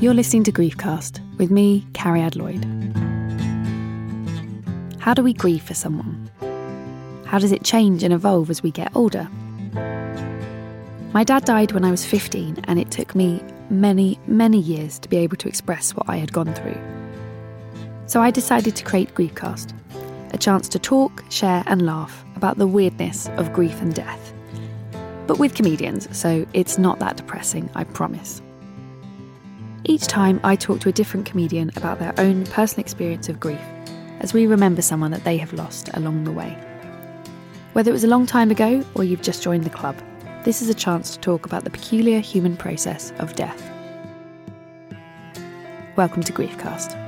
You're listening to Griefcast with me, Cariad Lloyd. How do we grieve for someone? How does it change and evolve as we get older? My dad died when I was 15, and it took me many, many years to be able to express what I had gone through. So I decided to create Griefcast, a chance to talk, share, and laugh about the weirdness of grief and death. But with comedians, so it's not that depressing, I promise. Each time, I talk to a different comedian about their own personal experience of grief, as we remember someone that they have lost along the way. Whether it was a long time ago or you've just joined the club, this is a chance to talk about the peculiar human process of death. Welcome to Griefcast.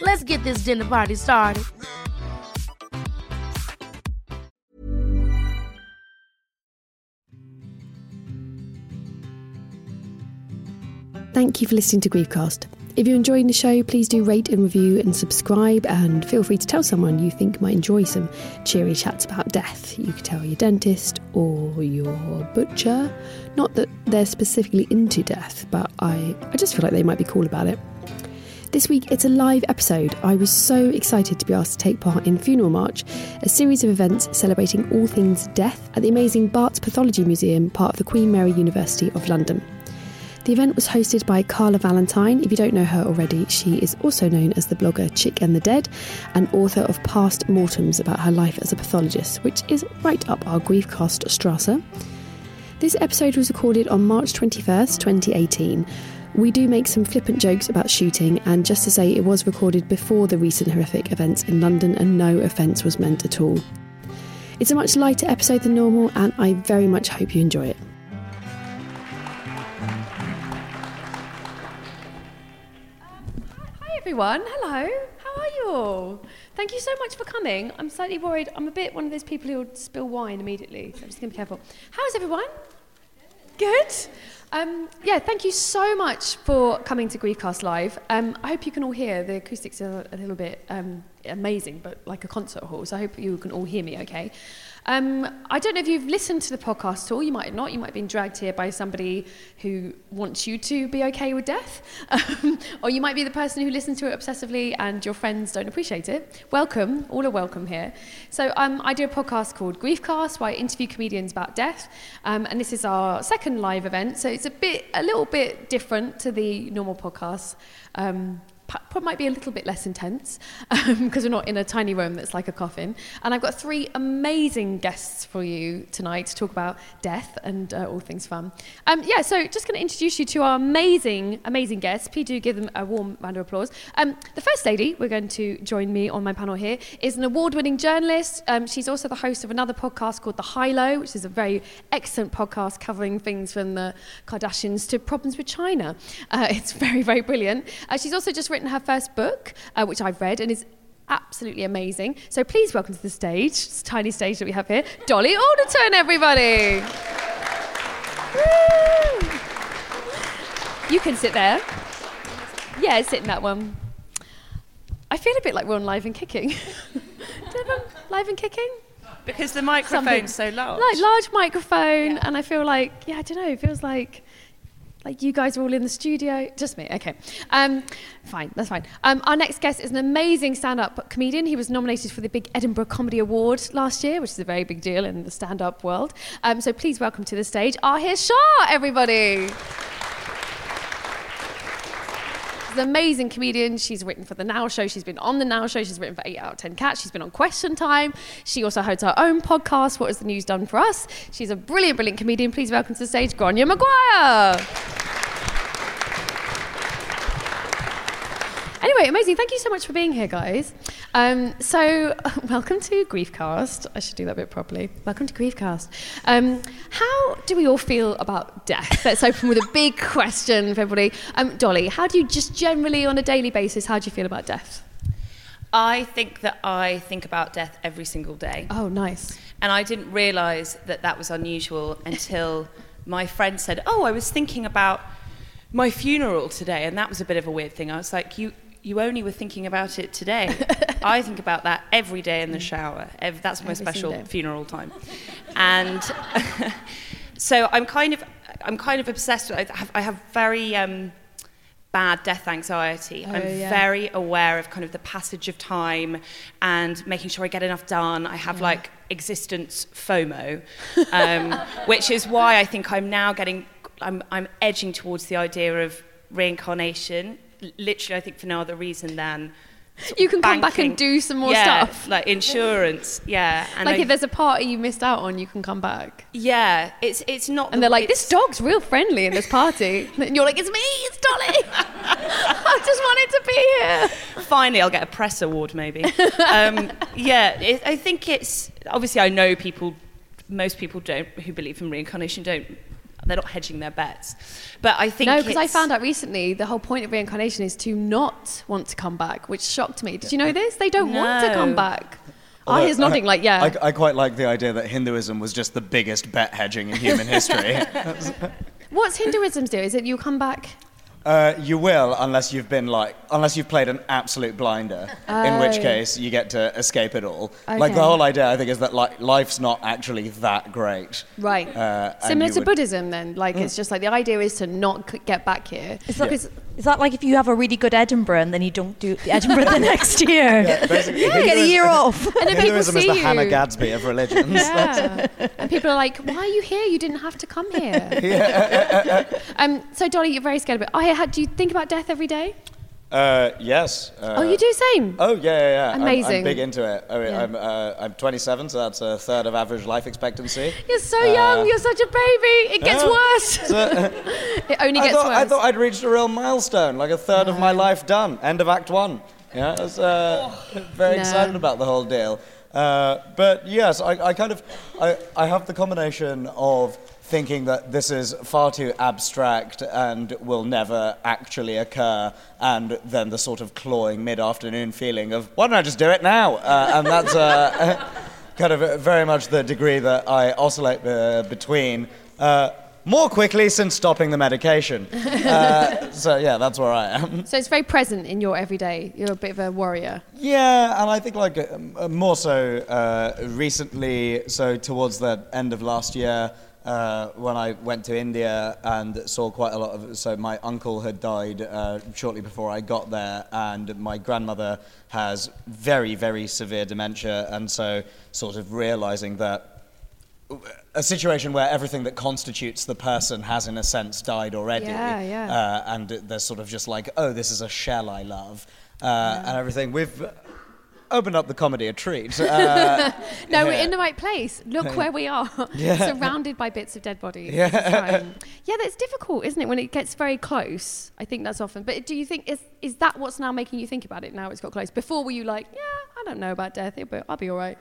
Let's get this dinner party started. Thank you for listening to Griefcast. If you're enjoying the show, please do rate and review and subscribe, and feel free to tell someone you think might enjoy some cheery chats about death. You could tell your dentist or your butcher. Not that they're specifically into death, but I, I just feel like they might be cool about it. This week, it's a live episode. I was so excited to be asked to take part in Funeral March, a series of events celebrating all things death at the amazing Barts Pathology Museum, part of the Queen Mary University of London. The event was hosted by Carla Valentine. If you don't know her already, she is also known as the blogger Chick and the Dead and author of Past Mortems about her life as a pathologist, which is right up our Griefcast Strasser. This episode was recorded on March 21st, 2018. We do make some flippant jokes about shooting, and just to say, it was recorded before the recent horrific events in London, and no offence was meant at all. It's a much lighter episode than normal, and I very much hope you enjoy it. Um, hi everyone, hello. How are you all? Thank you so much for coming. I'm slightly worried. I'm a bit one of those people who will spill wine immediately, so I'm just going to be careful. How is everyone? Good. Um, yeah, thank you so much for coming to Griefcast Live. Um, I hope you can all hear. The acoustics are a little bit um, amazing, but like a concert hall, so I hope you can all hear me okay. Um, I don't know if you've listened to the podcast at all. You might have not. You might have been dragged here by somebody who wants you to be okay with death. Um, or you might be the person who listens to it obsessively and your friends don't appreciate it. Welcome. All are welcome here. So um, I do a podcast called Griefcast where I interview comedians about death. Um, and this is our second live event. So it's a bit, a little bit different to the normal podcasts. Might be a little bit less intense because um, we're not in a tiny room that's like a coffin. And I've got three amazing guests for you tonight to talk about death and uh, all things fun. Um, yeah, so just going to introduce you to our amazing, amazing guests. Please do give them a warm round of applause. Um, the first lady we're going to join me on my panel here is an award-winning journalist. Um, she's also the host of another podcast called The High Low, which is a very excellent podcast covering things from the Kardashians to problems with China. Uh, it's very, very brilliant. Uh, she's also just written her first book, uh, which I've read and is absolutely amazing. So please welcome to the stage, this tiny stage that we have here, Dolly Alderton, everybody. Woo! You can sit there. Yeah, sit in that one. I feel a bit like we're on live and kicking. live and kicking? Because the microphone's Something. so large. Like large microphone, and I feel like, yeah, I don't know, it feels like like you guys are all in the studio. Just me, okay. Um, fine, that's fine. Um, our next guest is an amazing stand up comedian. He was nominated for the big Edinburgh Comedy Award last year, which is a very big deal in the stand up world. Um, so please welcome to the stage Ahir Shah, everybody. An amazing comedian. She's written for The Now Show. She's been on The Now Show. She's written for 8 out of 10 Cats. She's been on Question Time. She also hosts her own podcast, What Has the News Done for Us? She's a brilliant, brilliant comedian. Please welcome to the stage Grainne Maguire. Anyway, amazing. Thank you so much for being here, guys. Um, so, welcome to Griefcast. I should do that bit properly. Welcome to Griefcast. Um, how do we all feel about death? Let's open with a big question for everybody. Um, Dolly, how do you just generally, on a daily basis, how do you feel about death? I think that I think about death every single day. Oh, nice. And I didn't realise that that was unusual until my friend said, Oh, I was thinking about my funeral today. And that was a bit of a weird thing. I was like, You, you only were thinking about it today. I think about that every day in the shower. Ev- That's my Every special day. funeral time. And so I'm kind of, I'm kind of obsessed with. I have, I have very um, bad death anxiety. I'm Oh, yeah. very aware of kind of the passage of time and making sure I get enough done. I have like existence FOMO, um, which is why I think I'm now getting, I'm, I'm edging towards the idea of reincarnation. Literally, I think for no other reason than You can come back and do some more yeah, stuff. like insurance. Yeah, and like I- if there's a party you missed out on, you can come back. yeah, it's it's not. And the- they're like, this dog's real friendly in this party. and you're like, it's me, it's Dolly. I just wanted to be here. Finally, I'll get a press award, maybe. um, yeah, it, I think it's obviously I know people, most people don't who believe in reincarnation don't. They're not hedging their bets, but I think No, because I found out recently the whole point of reincarnation is to not want to come back, which shocked me. Did you know this? They don't want to come back. Although, Ah, he's nodding like, yeah. I, I quite like the idea that Hinduism was just the biggest bet hedging in human history. What's Hinduism's do? Is it you come back? Uh, you will, unless you've been like, unless you've played an absolute blinder, in which Oh. case you get to escape it all. Like the whole idea, I think, is that like life's not actually that great. Right. Uh, Similar to would- Buddhism, then. Like, it's just like the idea is to not get back here. Is that, Because- is that like if you have a really good Edinburgh and then you don't do the Edinburgh the next year? Basically, You get a year off. and then people see is the you. Hannah Gadsby of religions. Yeah. and people are like, why are you here? You didn't have to come here. Yeah. um, so, Dolly, you're very scared of it. Oh, yeah, do you think about death every day? Uh, yes. Uh, oh, you do same? Oh yeah, yeah, yeah. I'm- I'm, big into it. I mean, Yeah. I'm, uh, I'm 27, so that's a third of average life expectancy. You're so young. Uh, You're such a baby. It gets yeah. worse. So- it only I gets thought, worse. I thought I'd reached a real milestone, like a third of my life done. End of Act One. Yeah, I was uh, very No. excited about the whole deal. Uh, but yes, I, I kind of, I, I have the combination of thinking that this is far too abstract and will never actually occur, and then the sort of clawing mid-afternoon feeling of why don't I just do it now? Uh, and that's uh, kind of very much the degree that I oscillate uh, between. Uh, more quickly since stopping the medication. Uh, so yeah, that's where I am. So it's very present in your everyday. You're a bit of a warrior. Yeah, and I think like uh, more so uh, recently. So towards the end of last year, uh, when I went to India and saw quite a lot of. So my uncle had died uh, shortly before I got there, and my grandmother has very very severe dementia, and so sort of realizing that a situation where everything that constitutes the person has, in a sense, died already. Yeah, yeah. Uh, and there's sort of just like, oh, this is a shell I love, uh, and everything. We've opened up the comedy a treat. Uh, No, we're in the right place. Look where we are, Yeah. surrounded by bits of dead bodies. Yeah. Um, yeah, that's difficult, isn't it? When it gets very close, I think that's often. But do you think is is that what's now making you think about it? Now it's got close. Before were you like, yeah, I don't know about death, but I'll be all right.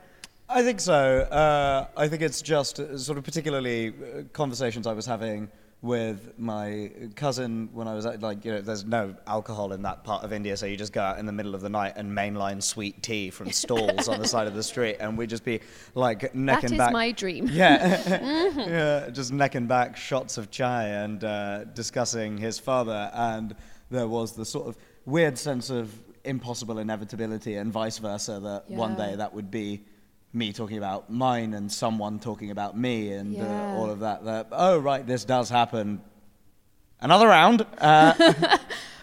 I think so. Uh, I think it's just uh, sort of particularly uh, conversations I was having with my cousin when I was at, like, you know, there's no alcohol in that part of India, so you just go out in the middle of the night and mainline sweet tea from stalls on the side of the street, and we'd just be like neck That and is back. my dream. Yeah, yeah, just neck and back shots of chai and uh, discussing his father, and there was the sort of weird sense of impossible inevitability and vice versa that one day that would be me talking about mine and someone talking about me and Yeah. uh, all of that. That oh right, this does happen. Another round. Uh,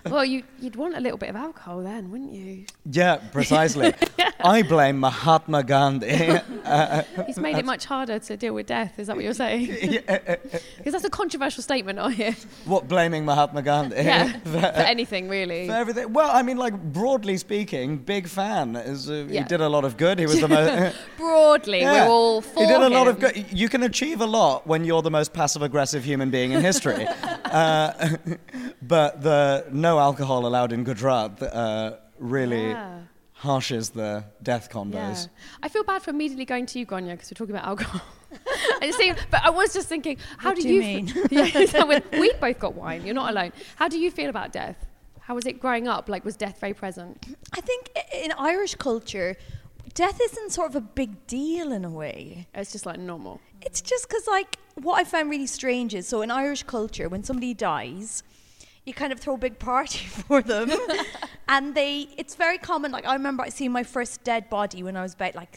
well, you, you'd want a little bit of alcohol then, wouldn't you? yeah, precisely. I blame Mahatma Gandhi. Uh, He's made it much harder to deal with death. Is that what you're saying? Because that's a controversial statement, I hear. what blaming Mahatma Gandhi? Yeah, for anything really. For everything. Well, I mean, like broadly speaking, big fan. Is, uh, Yeah. He did a lot of good. He was the most. Broadly, we're all for He did a lot of good. You can achieve a lot when you're the most passive-aggressive human being in history. Uh, but the no alcohol allowed in Gujarat uh, really Yeah. harshes the death Yeah. combos. I feel bad for immediately going to you, Grainne, because we're talking about alcohol. I see, but I was just thinking, how What do, do you? you f- mean? yeah, we- we both got wine. You're not alone. How do you feel about death? How was it growing up? Like, was death very present? I think in Irish culture, death isn't sort of a big deal in a way. It's just like normal. It's just because, like, what I found really strange is so in Irish culture, when somebody dies, you kind of throw a big party for them. and they, it's very common. Like, I remember I seeing my first dead body when I was about like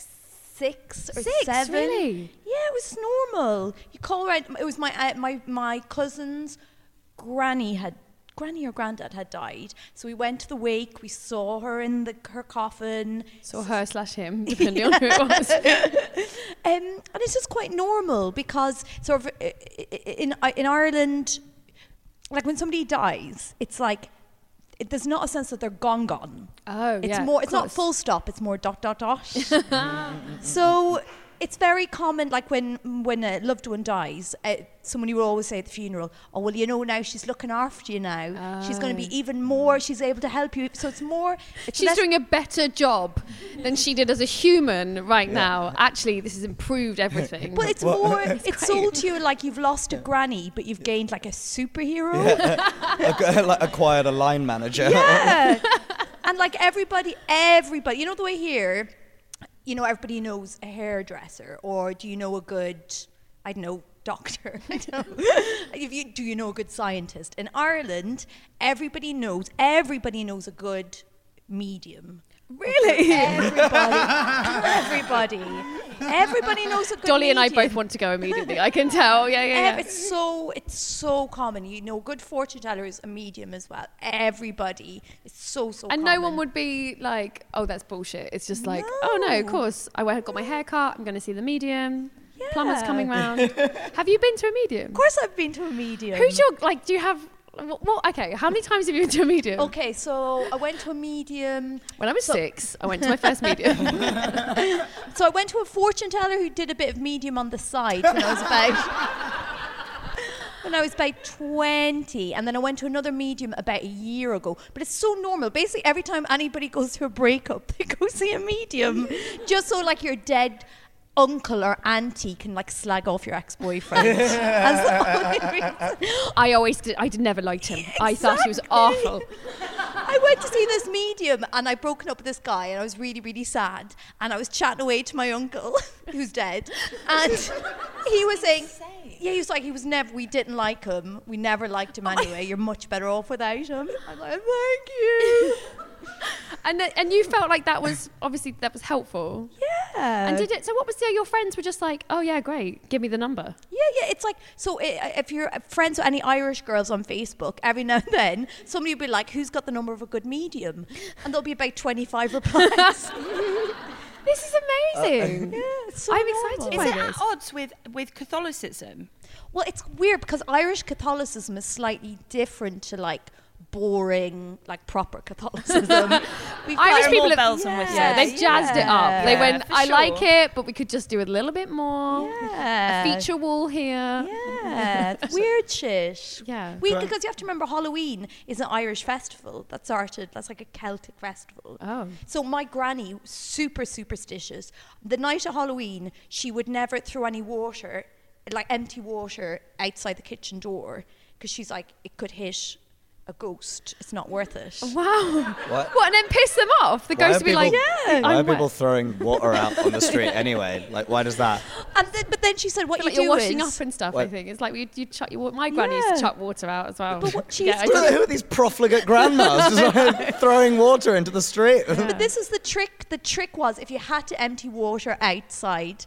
six or Six, seven. really? Yeah, it was normal. You call around, it was my, uh, my, my cousin's granny had. Granny or granddad had died, so we went to the wake. We saw her in the her coffin. So her slash him, depending on who it was. Um, and it's just quite normal because sort of i- i- in in Ireland, like when somebody dies, it's like it, there's not a sense that they're gone gone. Oh, It's yeah, more. of It's not full stop. It's more dot dot dot. so it's very common, like when when a loved one dies, uh, someone you will always say at the funeral, "Oh well, you know now she's looking after you now. She's going to be even more. She's able to help you." So it's more. It's She's less- doing a better job than she did as a human right now. Actually, this has improved everything. But it's more. It's sold to you like you've lost a granny, but you've gained like a superhero. Ac- like, acquired a line manager. Yeah. and like everybody, everybody, you know the way here, you know, everybody knows a hairdresser, or do you know a good, I don't know, doctor? Don't know. if you, do you know a good scientist? In Ireland, everybody knows, everybody knows a good medium. really, Everybody, everybody, everybody knows a good Dolly and I both want to go immediately. I can tell. Yeah, yeah, yeah. It's so it's so common. You know, good fortune teller is a medium as well. Everybody, it's so so. And no one would be like, "Oh, that's bullshit." It's just like, "Oh no, of course. I went, got my hair cut. I'm going to see the medium. Plumber's coming round." have you been to a medium? Of course, I've been to a medium. Who's your like? Do you have? Okay. How many times have you been to a medium? Okay, so I went to a medium. When I was six, I went to my first medium. So I went to a fortune teller who did a bit of medium on the side when I was about. When I was about 20, and then I went to another medium about a year ago. But it's so normal. Basically, every time anybody goes through a breakup, they go see a medium. just so, like, you're dead uncle or auntie can, like, slag off your ex boyfriend. The. I always did. I did never liked him. I thought he was awful. I went to see this medium and I'd broken up with this guy and I was really, really sad. And I was chatting away to my uncle, who's dead. And he was saying, Yeah, he was like, he was never, we didn't like him. We never liked him oh anyway. You're much better off without him. I'm like, thank you. And th- and you felt like that was obviously that was helpful. Yeah. And did it? So what was the, your friends were just like? Oh yeah, great. Give me the number. Yeah, yeah. It's like so. i uh, if you're friends with any Irish girls on Facebook, every now and then somebody will be like, "Who's got the number of a good medium?" And there'll be about twenty-five replies. This is amazing. Uh, yeah, it's so I'm normal. excited Is by it this. at odds with, with Catholicism? Well, it's weird because Irish Catholicism is slightly different to like boring, like proper Catholicism. We've got- Irish More people have, bells and whistles. yeah, they've jazzed it up. They went, for I like it, but we could just do it a little bit more. Yeah. A feature wall here. Yeah, weird shit. Yeah. We, because you have to remember Halloween is an Irish festival that started, that's like a Celtic festival. Oh. So my granny, super superstitious, the night of Halloween, she would never throw any water, like empty water, outside the kitchen door because she's like, it could hit a ghost. It's not worth it. Wow. What? What? And then piss them off. The Why ghost are would be like, people- yeah. Why are I'm wet. people throwing water out on the street anyway? Like, why does that? And then, but then she said, what like you you're do washing is, up and stuff. I think it's like you you chuck your. My granny used to chuck water out as well. But what she yeah, used I Who are these profligate grandmas just like throwing water into the street? But this is the trick. The trick was if you had to empty water outside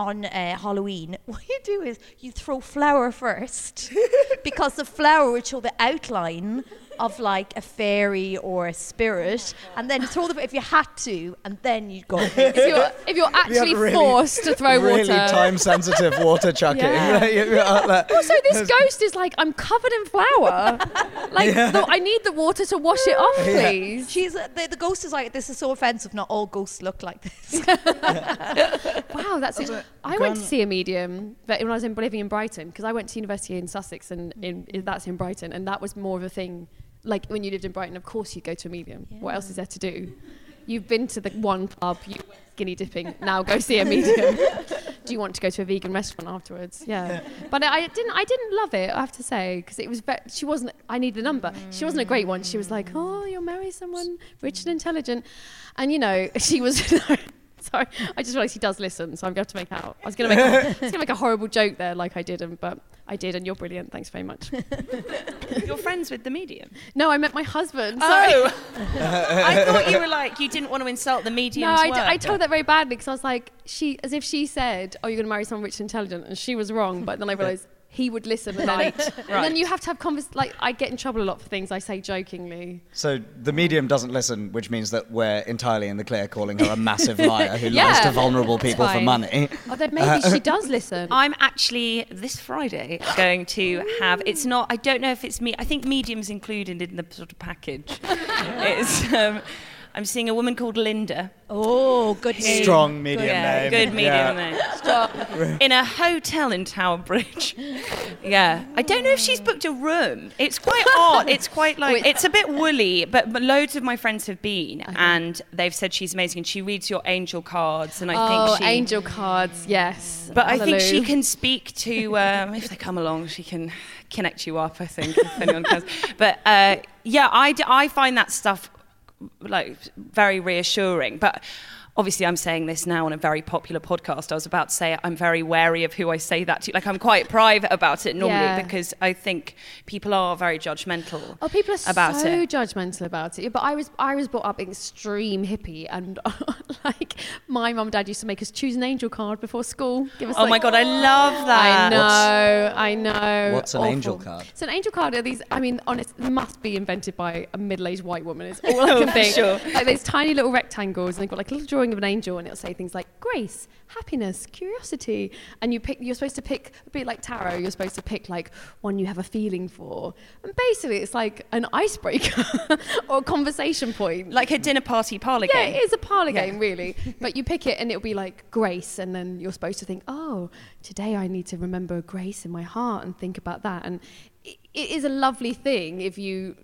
on uh, Halloween, what you do is you throw flour first because the flour would show the outline of like a fairy or a spirit, and then throw the if you had to, and then you'd go. if you're if you're actually really- forced to throw really water. time sensitive water chucking. Yeah. You are like- Also, this ghost is like, I'm covered in flour. like, the, I need the water to wash it off, please. She's uh, the, the ghost is like this is so offensive. Not all ghosts look like this. Wow, that's it. I went to see a medium but when I was in living in Brighton because I went to university in Sussex and in, in- that's in Brighton, and that was more of a thing. Like when you lived in Brighton, of course you go to a medium. What else is there to do? You've been to the one pub, you went skinny dipping. Now go see a medium. do you want to go to a vegan restaurant afterwards? Yeah, but I didn't. I didn't love it. I have to say because it was. Ve- she wasn't. I need the number. She wasn't a great one. She was like, oh, you'll marry someone rich and intelligent, and you know she was. Sorry, I just realised he does listen, so I'm going to have to make out. I was going to make, a, I was going to make a horrible joke there, like I didn't, but I did, and you're brilliant. Thanks very much. You're friends with the medium. No, I met my husband. Oh. Sorry. Oh, I thought you were like you didn't want to insult the medium. No, medium's I, d- work. I told that very badly because I was like, she, as if she said, "Oh, you're going to marry someone rich and intelligent," and she was wrong. But then I realised he would listen, and, then, Right, and then you have to have convers. Like I get in trouble a lot for things I say jokingly. So the medium doesn't listen, which means that we're entirely in the clear calling her a massive liar who lies to vulnerable people for money. Oh, then maybe she does listen. I'm actually this Friday going to have. It's not. I don't know if it's me. I think mediums included in the sort of package. it's. Um, I'm seeing a woman called Linda. oh, good name. Strong medium Yeah, name. good medium Yeah. name. Stop. In a hotel in Tower Bridge. Yeah. I don't know if she's booked a room. It's quite odd. It's quite like it's a bit woolly, but, but loads of my friends have been and they've said she's amazing and she reads your angel cards and I oh, think she angel cards, yes. But I think she can speak to, um, if they come along, she can connect you up, I think, if anyone comes. But uh, yeah, I, d- I find that stuff like very reassuring. But obviously, I'm saying this now on a very popular podcast. I was about to say I'm very wary of who I say that to. Like, I'm quite private about it normally Yeah. because I think people are very judgmental Oh, people are about so it. judgmental about it. But I was I was brought up extreme hippie, and like my mum and dad used to make us choose an angel card before school. Give us, Oh my God, I love that. I know, I know. What's an Awful. angel card? So an angel card are these. I mean, honest, must be invented by a middle-aged white woman. It's all I can think. sure. Like these tiny little rectangles, and they've got like a little drawing of an angel, and it'll say things like grace, happiness, curiosity, and you pick. You're supposed to pick a bit like tarot. You're supposed to pick like one you have a feeling for, and basically it's like an icebreaker or a conversation point. Like a dinner party parlour Yeah, game. it is a parlor game, really. But you pick it and it'll be like grace, and then you're supposed to think, oh, today I need to remember grace in my heart and think about that. And it, it is a lovely thing if you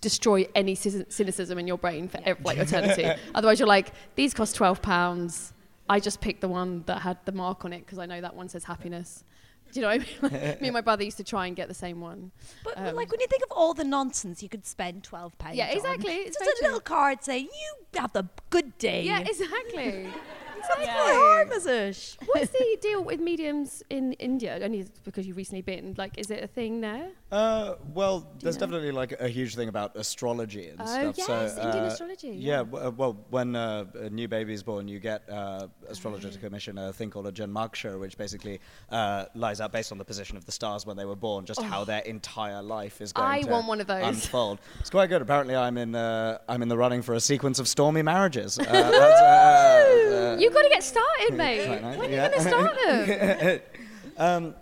destroy any cynicism in your brain for ev- like eternity. Otherwise, you're like, these cost twelve pounds. I just picked the one that had the mark on it because I know that one says happiness. Do you know what I mean? Like, me and my brother used to try and get the same one. But, but, Um, like when you think of all the nonsense you could spend twelve pounds. Yeah, on, exactly, it's Just a little card saying you have the good day. Yeah, exactly. Harm, is? What's the deal with mediums in India? Only because you've recently been. Like, is it a thing there? Uh, well, there's know? definitely like a huge thing about astrology and Oh, stuff. yes, so, Indian uh, astrology, Yeah, yeah. w- uh, well, when uh, a new baby is born, you get uh, astrologer to commission a thing called a Janmaksha, which basically uh, lies out based on the position of the stars when they were born, just how their entire life is going Oh. I to want one of those. unfold. It's quite good. Apparently, I'm in uh, I'm in the running for a sequence of stormy marriages. Uh, uh, uh, You've got to get started, mate. nice, When are you going to start them? um,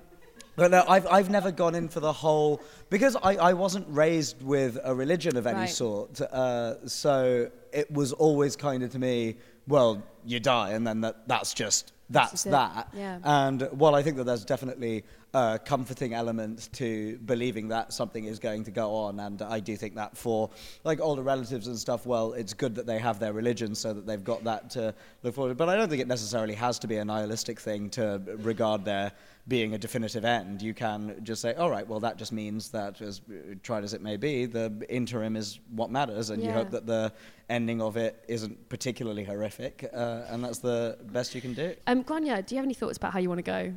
but no, I've, I've never gone in for the whole because I, I wasn't raised with a religion of any Right. sort. Uh, so it was always kind of to me, well, you die, and then that, that's just that's that. Yeah. And while I think that there's definitely a comforting element to believing that something is going to go on, and I do think that for like older relatives and stuff, well, it's good that they have their religion so that they've got that to look forward to. But I don't think it necessarily has to be a nihilistic thing to regard there being a definitive end. You can just say, all right, well, that just means that, as tried as it may be, the interim is what matters, and you hope that the ending of it isn't particularly horrific, uh, and that's the best you can do. Um, Grainne, do you have any thoughts about how you want to go?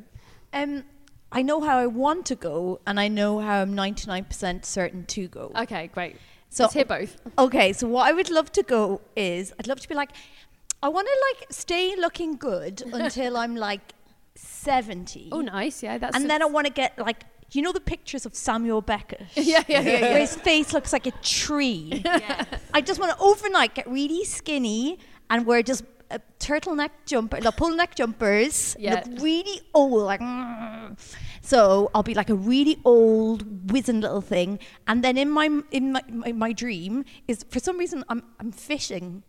Um, I know how I want to go, and I know how I'm 99% certain to go. Okay, great. So- Let's hear both. Okay, so what I would love to go is I'd love to be like, I want to like stay looking good until I'm like 70. Oh, nice. Yeah, that's. and then I want to get like, you know the pictures of Samuel Beckett? Yeah, yeah, yeah, Where his face looks like a tree. I just want to overnight get really skinny and wear just a turtleneck jumper, no, pull neck jumpers. Yeah. Look really old, like. mm. So I'll be like a really old, wizened little thing, and then in my in my, my, my dream is for some reason I'm I'm fishing.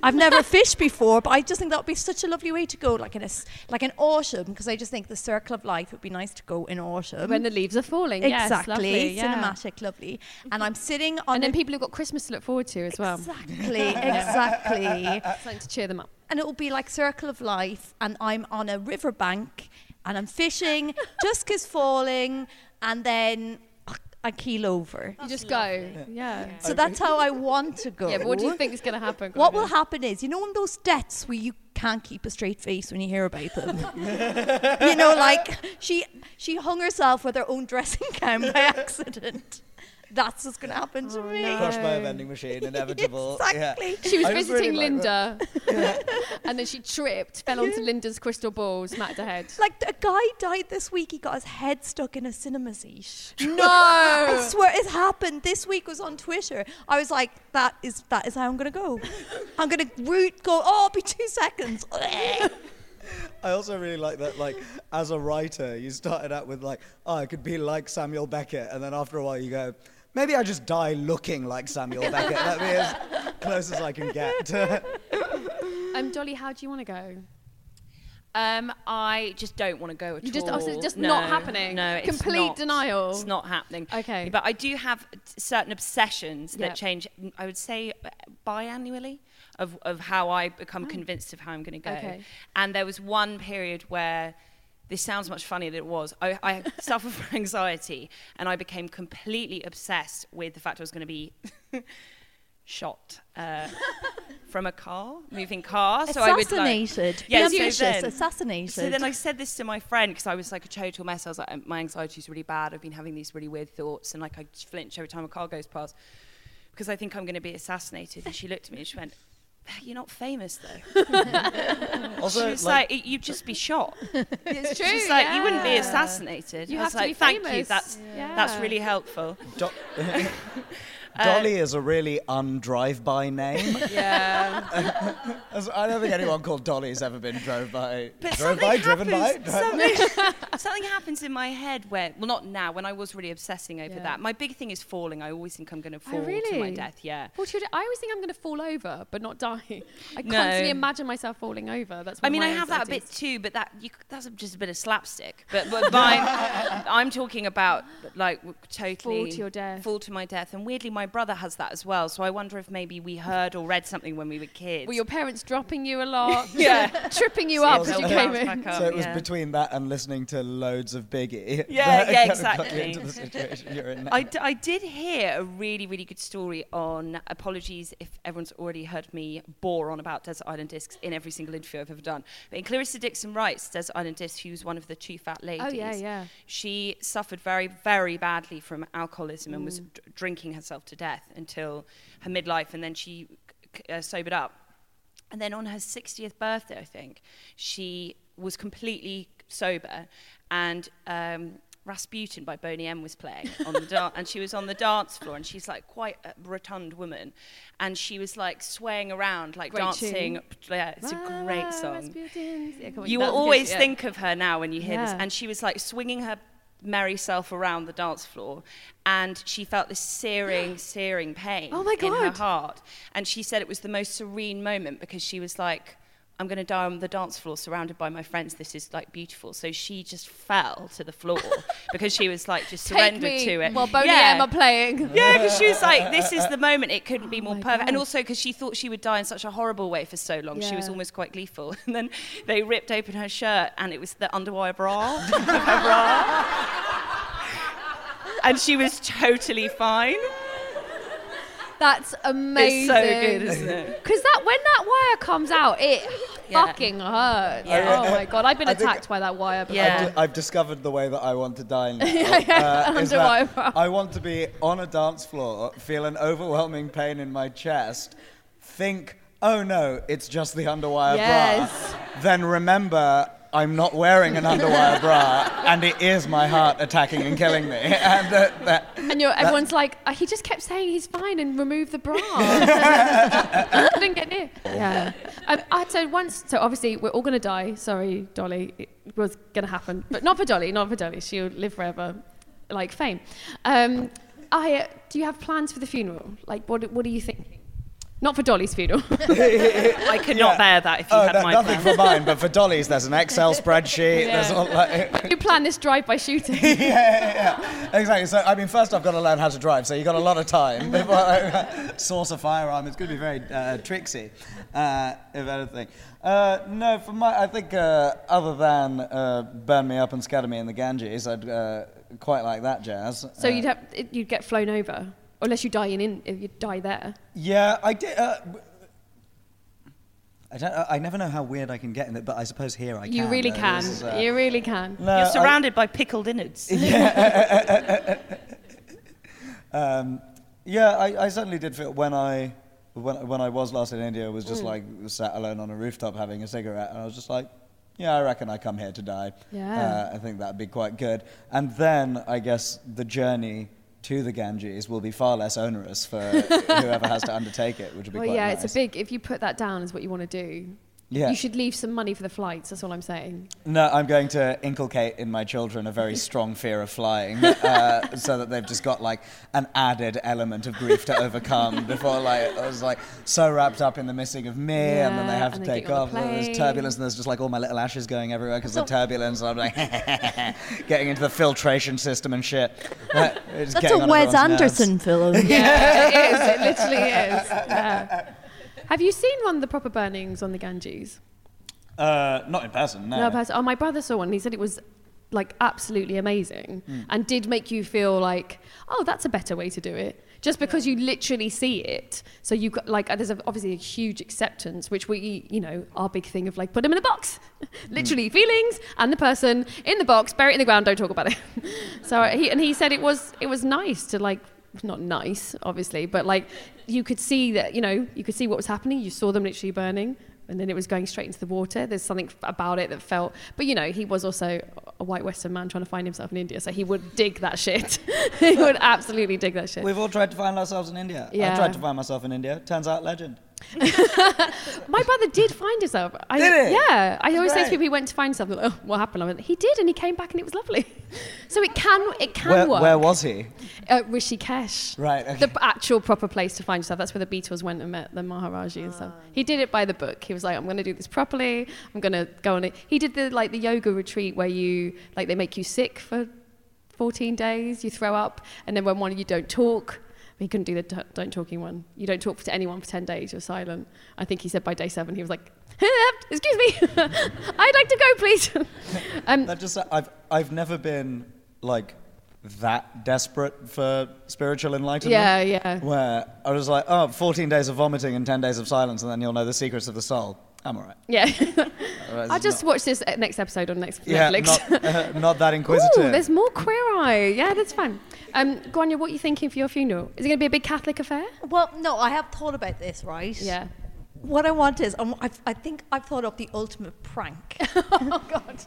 I've never fished before, but I just think that would be such a lovely way to go, like in a, like in autumn, because I just think the circle of life would be nice to go in autumn. when the leaves are falling. Yes, exactly, yeah. cinematic, lovely. And mm-hmm. I'm sitting on And then people have got Christmas to look forward to as well. exactly, exactly. Something to cheer them up. and it will be like circle of life and i'm on a riverbank and i'm fishing dusk is falling and then i keel over. You just go. Yeah. so that's how i want to go. Yeah, but what do you think is going to happen? what will happen is you know in those deaths where you can't keep a straight face when you hear about them? You know like she she hung herself with her own dressing gown by accident that's what's going to happen to oh, me Crushed by a vending machine, inevitable. Exactly. Yeah. She was I just really visiting like- Linda, and then she tripped, fell onto Linda's crystal ball, smacked her head. like a guy died this week he got his head stuck in a cinema seat No. I swear it happened. This week was on Twitter. I was like, that is that is how I'm gonna go. I'm gonna root go, oh it'll be two seconds. I also really like that, like, as a writer, you started out with, like, oh, I could be like Samuel Beckett, and then after a while you go, maybe I just die looking like Samuel Beckett. That'd be as close as I can get. Um, Dolly, how do you want to go? Um, I just don't want to go at You just- oh, all. so it's just no, not happening? No, it's Complete not. denial? It's not happening. Okay. But I do have certain obsessions Yeah. that change. I would say uh, biannually of of how I become Oh. convinced of how I'm going to go. Okay. And there was one period where. This sounds much funnier than it was. I, I suffer from anxiety, and I became completely obsessed with the fact I was going to be shot uh, from a car, moving car. So I would like, assassinated. Yeah, so ambitious. then- assassinated. so then I said this to my friend because I was like a total mess. I was like, my anxiety's really bad. I've been having these really weird thoughts, and like I flinch every time a car goes past because I think I'm going to be assassinated. And she looked at me and she went, "You're not famous though." also, She was like, "You'd just be shot." It's true. She's like, "You wouldn't be assassinated." You I was have to like, be "Thank you. famous." That's that's really helpful." Do- Uh, Dolly is a really undrive-by name. Yeah. I don't think anyone called Dolly's ever been drove by. But drove something by, driven by. happens- Something, something happens in my head where, well, not now. When I was really obsessing over Yeah. that, my big thing is falling. I always think I'm going to Oh, fall to my death. Yeah. Fall to your I always think I'm going to fall over, but not die. I No. constantly imagine myself falling over. That's. I mean, I have that a bit too, but that you, that's just a bit of slapstick. But, but mine, I'm talking about like w- totally Fall to your death. fall to my death. And weirdly, my brother has that as well. So I wonder if maybe we heard or read something when we were kids. Were your parents dropping you a lot? Yeah. tripping you Yeah, up as you came in. up. So it was yeah. between that and listening to loads of Biggie. Yeah, yeah, kind of got you exactly. into the situation you're in now. I, d- I did hear a really, really good story on apologies if everyone's already heard me bore on about Desert Island Discs in every single interview I've ever done. But in Clarissa Dickson Wright's Desert Island Discs, who's one of the two fat ladies, Oh, yeah, yeah. she suffered very, very badly from alcoholism and Mm. was d- drinking herself to death until her midlife, and then she uh, sobered up. And then on her 60th birthday, I think, she was completely sober, and um, Rasputin by Boney M was playing on the da- and she was on the dance floor, and she's like quite a rotund woman, and she was like swaying around, like Great dancing. tune. Yeah, it's a great Ah, song. Yeah, You will was good, always yeah. think of her now when you hear this. And she was like swinging her merry self around the dance floor, and she felt this searing, searing pain Oh my God. in her heart. And she said it was the most serene moment because she was like, I'm going to die on the dance floor surrounded by my friends. This is like beautiful. So she just fell to the floor because she was like just surrendered to it. Well, Boney yeah. Are playing. Yeah, because she was like, this is the moment. It couldn't be more Oh perfect. And also because she thought she would die in such a horrible way for so long. She was almost quite gleeful. And then they ripped open her shirt and it was the underwire bra of her bra. And she was totally fine. That's amazing. It's so good, isn't it? Because that when that wire comes out, it Yeah. fucking hurts. Yeah. Oh my god, I've been I attacked by that wire. Before. Yeah. I've, di- I've discovered the way that I want to die now. Yeah, yeah, uh, is underwire that bra. I want to be on a dance floor, feel an overwhelming pain in my chest, think, oh no, it's just the underwire Yes. bra. Then remember, I'm not wearing an underwire bra, and it is my heart attacking and killing me. And uh, that, And you're, everyone's like, "Uh, he just kept saying he's fine and remove the bra. I didn't get near. Yeah. Um, I so once, so obviously we're all gonna die. Sorry, Dolly, it was gonna happen, but not for Dolly, not for Dolly. She'll live forever, like fame. Um, I, uh, do you have plans for the funeral? Like, what, what are you thinking? Not for Dolly's funeral. I could not bear that if you oh, had no, my nothing plan. for mine, but for Dolly's, there's an Excel spreadsheet. There's Yeah. all like, you plan this drive-by shooting. yeah, yeah, yeah. Exactly. So, I mean, first I've got to learn how to drive, so you've got a lot of time before I source a firearm. It's going to be very uh, tricksy, uh, if anything. Uh, no, for my, I think uh, other than uh, burn me up and scatter me in the Ganges, I'd uh, quite like that jazz. So Uh, you'd have, you'd get flown over, unless you die in, in if you die there. Yeah, I did. Uh, I don't. I never know how weird I can get in it, but I suppose here I can. You really Uh, can. is, uh, you really can. no, You're I- surrounded by pickled innards. Yeah. Um, yeah, I, I certainly did feel when I when, when I was last in India was Mm. just like sat alone on a rooftop having a cigarette, and I was just like, yeah, I reckon I come here to die. Yeah. Uh, I think that'd be quite good. And then I guess the journey to the Ganges will be far less onerous for whoever has to undertake it, which would be Well, quite yeah, nice. it's a big. If you put that down as what you want to do, Yeah. you should leave some money for the flights. That's all I'm saying. No, I'm going to inculcate in my children a very strong fear of flying, uh, so that they've just got like an added element of grief to overcome. Before, like, I was like so wrapped up in the missing of me, and then they have to take off. the and There's turbulence, and there's just like all my little ashes going everywhere because of the turbulence. And I'm like getting into the filtration system and shit. Uh, That's a Wes everyone's nerves. Anderson film. Yeah, it is. It literally is. Yeah. Have you seen one of the proper burnings on the Ganges? Uh, not in person, no. No, person. Oh, my brother saw one. and He said it was like absolutely amazing Hmm. and did make you feel like, oh, that's a better way to do it. Just because you literally see it, so you got like there's a, obviously a huge acceptance, which we, you know, our big thing of like put them in a box, literally feelings and the person in the box, bury it in the ground, don't talk about it. so he and he said it was it was nice to like not nice, obviously, but like you could see that you know you could see what was happening. You saw them literally burning, and then it was going straight into the water. There's something about it that felt, but you know, he was also a white Western man trying to find himself in India, so he would dig that shit. he would absolutely dig that shit. We've all tried to find ourselves in India. Yeah. I tried to find myself in India. Turns out, legend. My brother did find himself. I, Did he? Yeah. I always say to people he went to find something. Like, oh, what happened? I went, he did, and he came back, and it was lovely. So it can, it can Where, work. where was he? Uh, Rishikesh. Right, okay. The actual proper place to find yourself. That's where the Beatles went and met the Maharaji and stuff. He did it by the book. He was like, I'm going to do this properly. I'm going to go on it. He did the like the yoga retreat where you like they make you sick for 14 days. You throw up, and then when one of you don't talk He couldn't do the t- don't talking one. You don't talk to anyone for 10 days, you're silent. I think he said by day seven, he was like, excuse me, I'd like to go, please. um, That just I've I've never been like that desperate for spiritual enlightenment. Yeah, yeah. Where I was like, oh, 14 days of vomiting and 10 days of silence, and then you'll know the secrets of the soul. I'm all right. yeah. Otherwise I'll it's just not- watch this uh, next episode on next Yeah, Netflix. not, uh, not that inquisitive. Ooh, there's more queer eye. Yeah, that's fine. Um, Grainne, what are you thinking for your funeral? Is it going to be a big Catholic affair? Well, no, I have thought about this, right? Yeah. What I want is, um, I've, I think I've thought of the ultimate prank. oh, God.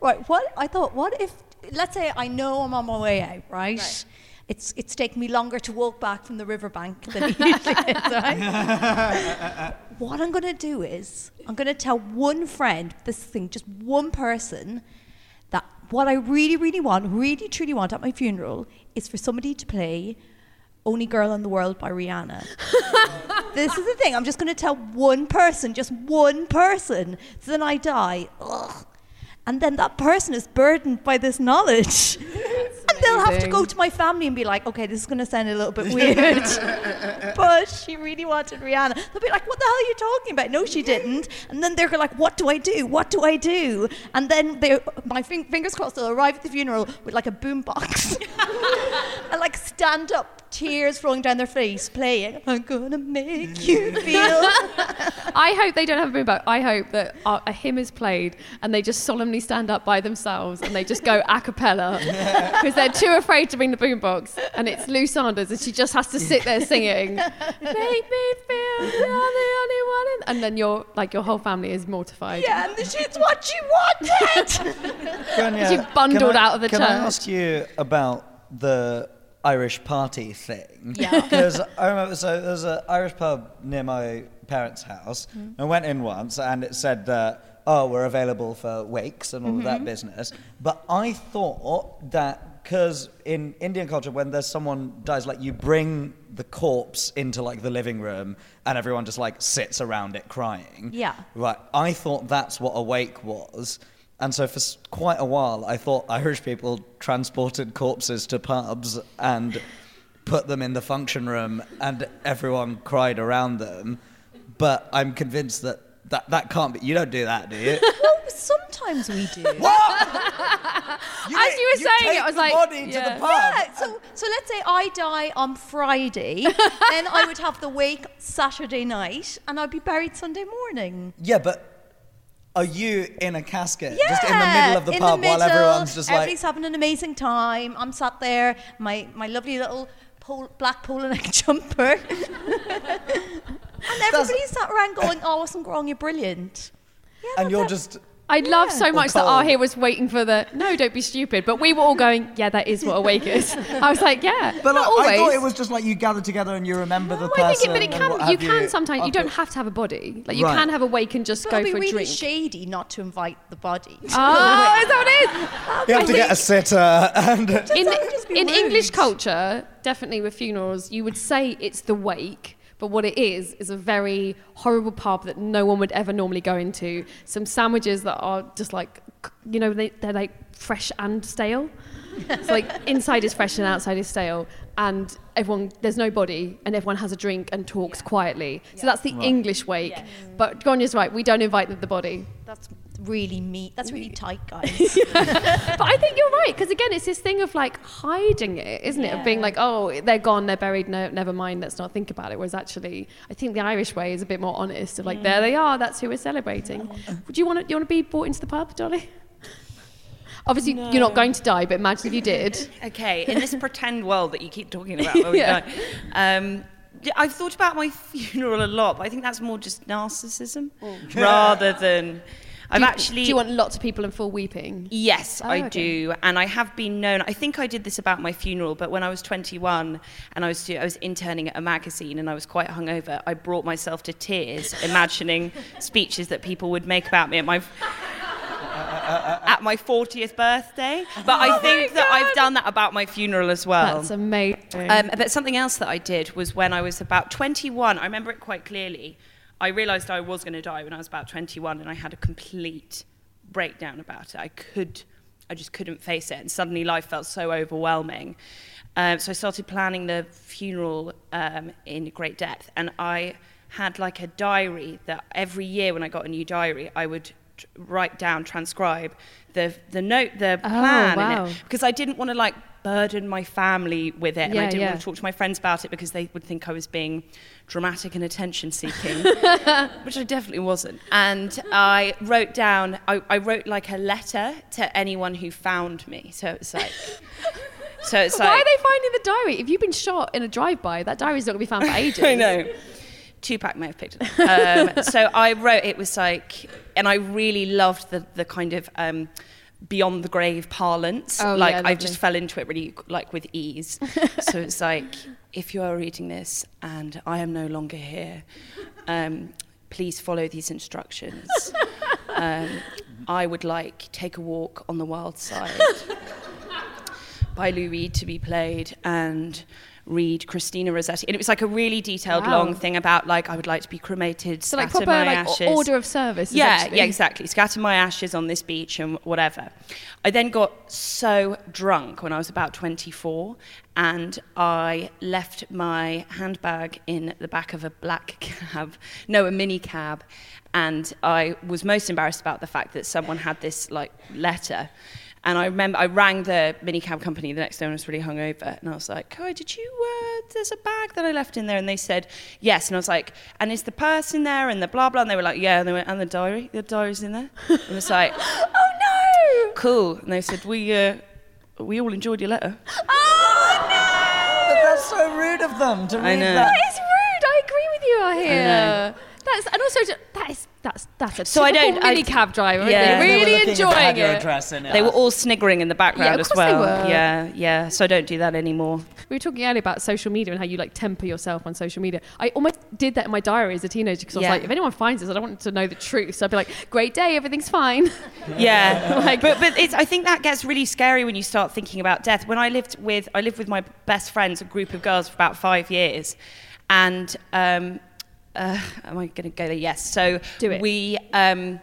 Right. What I thought. What if? Let's say I know I'm on my way out. Right. It's it's taken me longer to walk back from the riverbank than it usually is. Right. what I'm going to do is I'm going to tell one friend this thing, just one person, that what I really, really want, really, truly want at my funeral is for somebody to play "Only Girl in the World" by Rihanna. this is the thing. I'm just going to tell one person, just one person. So then I die. Ugh. And then that person is burdened by this knowledge. They'll have to go to my family and be like, okay, this is going to sound a little bit weird. but she really wanted Rihanna. They'll be like, what the hell are you talking about? No, she didn't. And then they're like, what do I do? What do I do? And then they, my fin- fingers crossed, they'll arrive at the funeral with like a boombox. and like stand up, tears flowing down their face, playing, I'm gonna make you feel. I hope they don't have a boombox. I hope that uh, a hymn is played and they just solemnly stand up by themselves and they just go a cappella because they're too afraid to bring the boombox. And it's Lou Sanders and she just has to sit there singing, "Make me feel you're the only one." In-" And then your like your whole family is mortified. yeah, and this is what you wanted. Grainne, She bundled I- out of the Can I church. ask you about the Irish party thing? Yeah. Because I remember, so there's an Irish pub near my parents' house. Mm. I went in once and it said that, oh, we're available for wakes and all of Mm-hmm. that business. But I thought that because in Indian culture, when there's someone dies, like you bring the corpse into like the living room and everyone just like sits around it crying. Yeah. Right. I thought that's what a wake was. And so for quite a while, I thought Irish people transported corpses to pubs and put them in the function room and everyone cried around them. But I'm convinced that that, that can't be. You don't do that, do you? well, sometimes we do. What? As you were saying it, I was like, body yeah. to the pub. Yeah, so, so let's say I die on Friday, then I would have the wake Saturday night, and I'd be buried Sunday morning. Yeah, but are you in a casket just in the middle of the pub the while everyone's just like. everybody's having an amazing time. I'm sat there, my my lovely little black polo neck jumper, and everybody's sat around going, "Oh, wasn't wrong? You're brilliant." Yeah, And you're just. I love so much that our Ahir was waiting for the no, don't be stupid. But we were all going, yeah, that is what a wake is. I was like, yeah, But not like, always. I thought it was just like you gather together and you remember the Well, I person. think it, but it and what can. You can sometimes. You don't have to have a body. Like you Right. can have a wake and just But go it'd be for a really drink. shady not to invite the body. Oh, is that what it is? You have to get a sitter and. in, that would just be in English culture, definitely with funerals, you would say it's the wake, but what it is is a very horrible pub that no one would ever normally go into. Some sandwiches that are just like, you know, they, they're like fresh and stale. so like inside is fresh and outside is stale, and everyone there's nobody, and everyone has a drink and talks quietly. So that's the English wake. But Grainne's right, we don't invite the, the body. That's really meat. That's really tight, guys. but I think you're right because again, it's this thing of like hiding it, isn't it? Of being like, oh, they're gone, they're buried. No, never mind. Let's not think about it. Whereas actually, I think the Irish way is a bit more honest. Of like, there they are. That's who we're celebrating. Would you want to? You want to be brought into the pub, Dolly? Obviously, you're not going to die, but imagine if you did. Okay, in this pretend world that you keep talking about, where we Yeah. um, yeah, I've thought about my funeral a lot, but I think that's more just narcissism rather than. You, actually. Do you want lots of people in full weeping? Yes, Oh, I okay. do, and I have been known. I think I did this about my funeral, but when I was 21 and I was I was interning at a magazine and I was quite hungover, I brought myself to tears, imagining speeches that people would make about me at my at my 40th birthday. But I think that I've done that about my funeral as well. That's amazing. Um, but something else that I did was when I was about 21, I remember it quite clearly. I realised I was going to die when I was about 21, and I had a complete breakdown about it. I could I just couldn't face it, and suddenly life felt so overwhelming. Um, so I started planning the funeral um, in great depth, and I had like a diary that every year when I got a new diary, I would write down, transcribe the the note, the Oh, plan, wow. because I didn't want to like burden my family with it, and I didn't yeah. want to talk to my friends about it because they would think I was being dramatic and attention seeking, which I definitely wasn't. And I wrote down, I, I wrote like a letter to anyone who found me. So it's like, so it's like, Why are they finding the diary? If you've been shot in a drive-by, that diary's not going to be found for ages. I know. Tupac may have picked it up. Um, so I wrote, it was like, and I really loved the, the kind of um, beyond the grave parlance. Oh, like, yeah, I just fell into it really, like, with ease. so it's like, if you are reading this and I am no longer here, um, please follow these instructions. Um, I would like Take a Walk on the Wild Side by Lou Reed to be played and read Christina Rossetti. And it was like a really detailed Wow. long thing about like I would like to be cremated, So like proper like ashes. order of service. Yeah, yeah, exactly. Scatter my ashes on this beach and whatever. I then got so drunk when I was about 24 and I left my handbag in the back of a black cab, no, a mini cab. And I was most embarrassed about the fact that someone had this like letter. And I remember I rang the minicab company the next day when I was really hungover, and I was like, "Oh, did you? Uh, there's a bag that I left in there." And they said, "Yes." And I was like, "And is the purse in there?" And the blah blah. And they were like, "Yeah." And they went, "And the diary? The diary's in there." And I was like, Oh no! "Cool." And they said, "We uh, we all enjoyed your letter." Oh no! But that's so rude of them to read I know. that. That is rude. I agree with you I know. Here. That's and also ju- that is that's that's a So I typical don't- I- minicab driver. Yeah. Yeah, They They really looking if it enjoying your it. address in it. They were all sniggering in the background of as course they well. were. Yeah, yeah. So I don't do that anymore. We were talking earlier about social media and how you like temper yourself on social media. I almost did that in my diary as a teenager because I was Yeah. like, if anyone finds this, I don't want to know the truth. So I'd be like, great day, everything's fine. Yeah, Like- but but it's, I think that gets really scary when you start thinking about death. When I lived with I lived with my best friends, a group of girls for about five years, and um, uh, am I going to go there? Yes. So we um,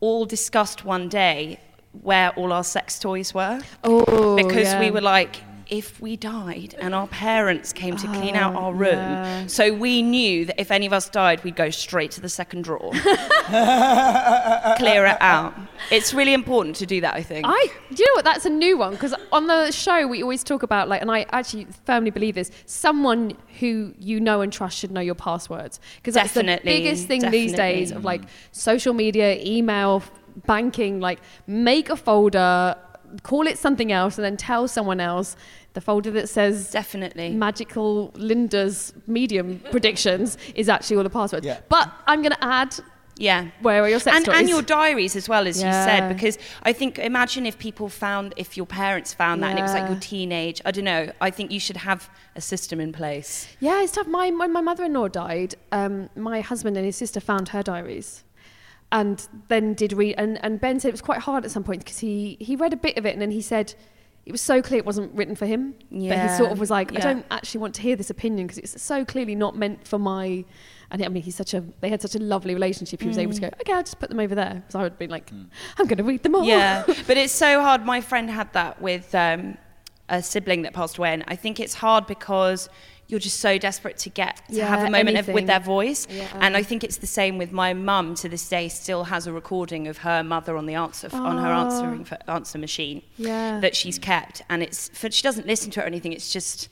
all discussed one day where all our sex toys were Oh, because yeah. we were like. If we died and our parents came to clean out Oh, our room, yeah. so we knew that if any of us died, we'd go straight to the second drawer, clear it out. It's really important to do that, I think. I, do you know what? That's a new one because on the show we always talk about like, and I actually firmly believe this: someone who you know and trust should know your passwords because that's Definitely, the biggest thing these days of like social media, email, banking. Like, make a folder, call it something else, and then tell someone else the folder that says Definitely. magical Linda's medium predictions is actually all the passwords. Yeah. But I'm going to add Yeah. where are your sex And, toys? and your diaries as well, as you said, because I think imagine if people found, if your parents found that and it was like your teenage, I don't know, I think you should have a system in place. Yeah, it's tough. My, when my mother-in-law died, um, my husband and his sister found her diaries, and then did read. And, and Ben said it was quite hard at some point because he he read a bit of it and then he said it was so clear it wasn't written for him. But he sort of was like, I don't actually want to hear this opinion because it's so clearly not meant for my. And I mean, he's such a. They had such a lovely relationship. He was able to go, okay, I'll just put them over there. So I would be like, I'm going to read them all. Yeah, but it's so hard. My friend had that with um, a sibling that passed away, and I think it's hard because you're just so desperate to get to have a moment of, with their voice. Yeah. And I think it's the same with my mum. To this day, still has a recording of her mother on the answer on her ah. answering f- answer machine Yeah. that she's kept, and it's for, she doesn't listen to it or anything. It's just.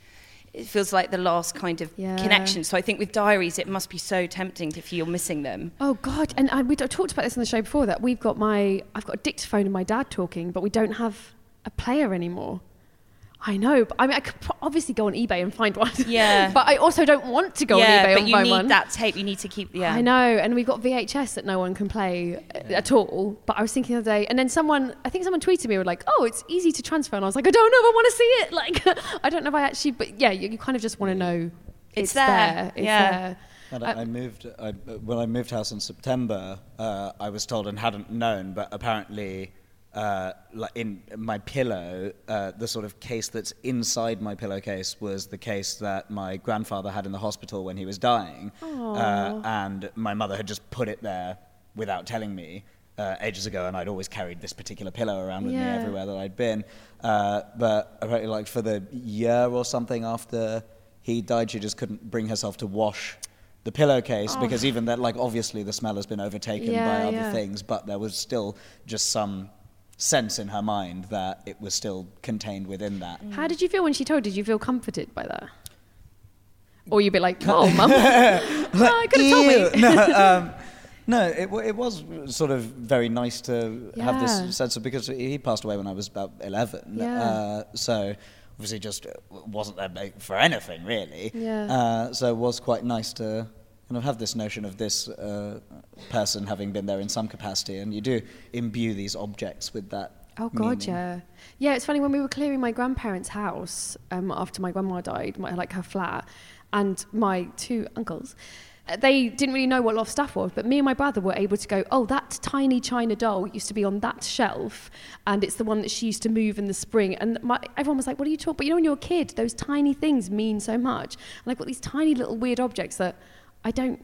It feels like the last kind of Yeah. connection. So I think with diaries, it must be so tempting if you're missing them. Oh God! And I, we talked about this on the show before that we've got my I've got a dictaphone and my dad talking, but we don't have a player anymore. I know, but I mean, I could obviously go on eBay and find one. Yeah. but I also don't want to go yeah, on eBay but and you need one. that tape. You need to keep. Yeah, I know, and we've got VHS that no one can play uh, at all. But I was thinking the other day, and then someone, I think someone tweeted me, were like, "Oh, it's easy to transfer," and I was like, "I don't know if I want to see it." Like, I don't know if I actually, but yeah, you, you kind of just want to know It's it's, there. It's Yeah. there. And Uh, I, I moved I, when I moved house in September. Uh, I was told and hadn't known, but apparently, uh, like in my pillow, uh, the sort of case that's inside my pillowcase was the case that my grandfather had in the hospital when he was dying, uh, and my mother had just put it there without telling me. uh, ages ago, and I'd always carried this particular pillow around with Yeah. me everywhere that I'd been. Uh, but apparently, like for the year or something after he died, she just couldn't bring herself to wash the pillowcase because even that, like, obviously the smell has been overtaken Yeah, by other yeah. things, but there was still just some sense in her mind that it was still contained within that. How did you feel when she told? Did you feel comforted by that? Or you'd be like, oh, mum, oh, could have told me. No, um, no it, it was sort of very nice to have this sense of because he passed away when I was about 11. Yeah. Uh, so obviously just uh, wasn't there for anything really. Yeah. Uh, so it was quite nice to kind of have this notion of this uh, person having been there in some capacity, and you do imbue these objects with that. Oh God, meaning. yeah, yeah. It's funny when we were clearing my grandparents' house um, after my grandma died, my, like her flat, and my two uncles. uh, They didn't really know what of stuff was, but me and my brother were able to go, oh, that tiny china doll used to be on that shelf, and it's the one that she used to move in the spring. And my, everyone was like, what are you talking? But you know, when you're a kid, those tiny things mean so much. And I've got these tiny little weird objects that I don't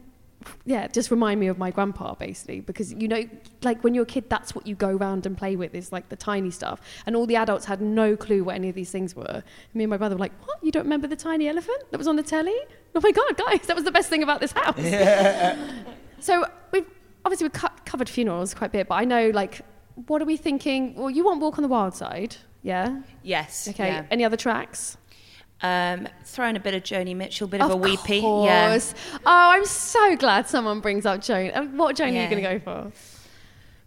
yeah, just remind me of my grandpa basically because you know, like when you're a kid, that's what you go around and play with is like the tiny stuff, and all the adults had no clue what any of these things were. Me and my brother were like, "What? You don't remember the tiny elephant that was on the telly? Oh my god, guys, that was the best thing about this house." Yeah. so we've obviously we've co- covered funerals quite a bit, but I know like, what are we thinking? Well, you want Walk on the Wild Side, yeah? Yes. Okay. yeah. Any other tracks? Um, throwing a bit of Joni Mitchell, bit of, a weepy. course. Yeah. Oh, I'm so glad someone brings up Joan. Uh, What Joan are you going to go for?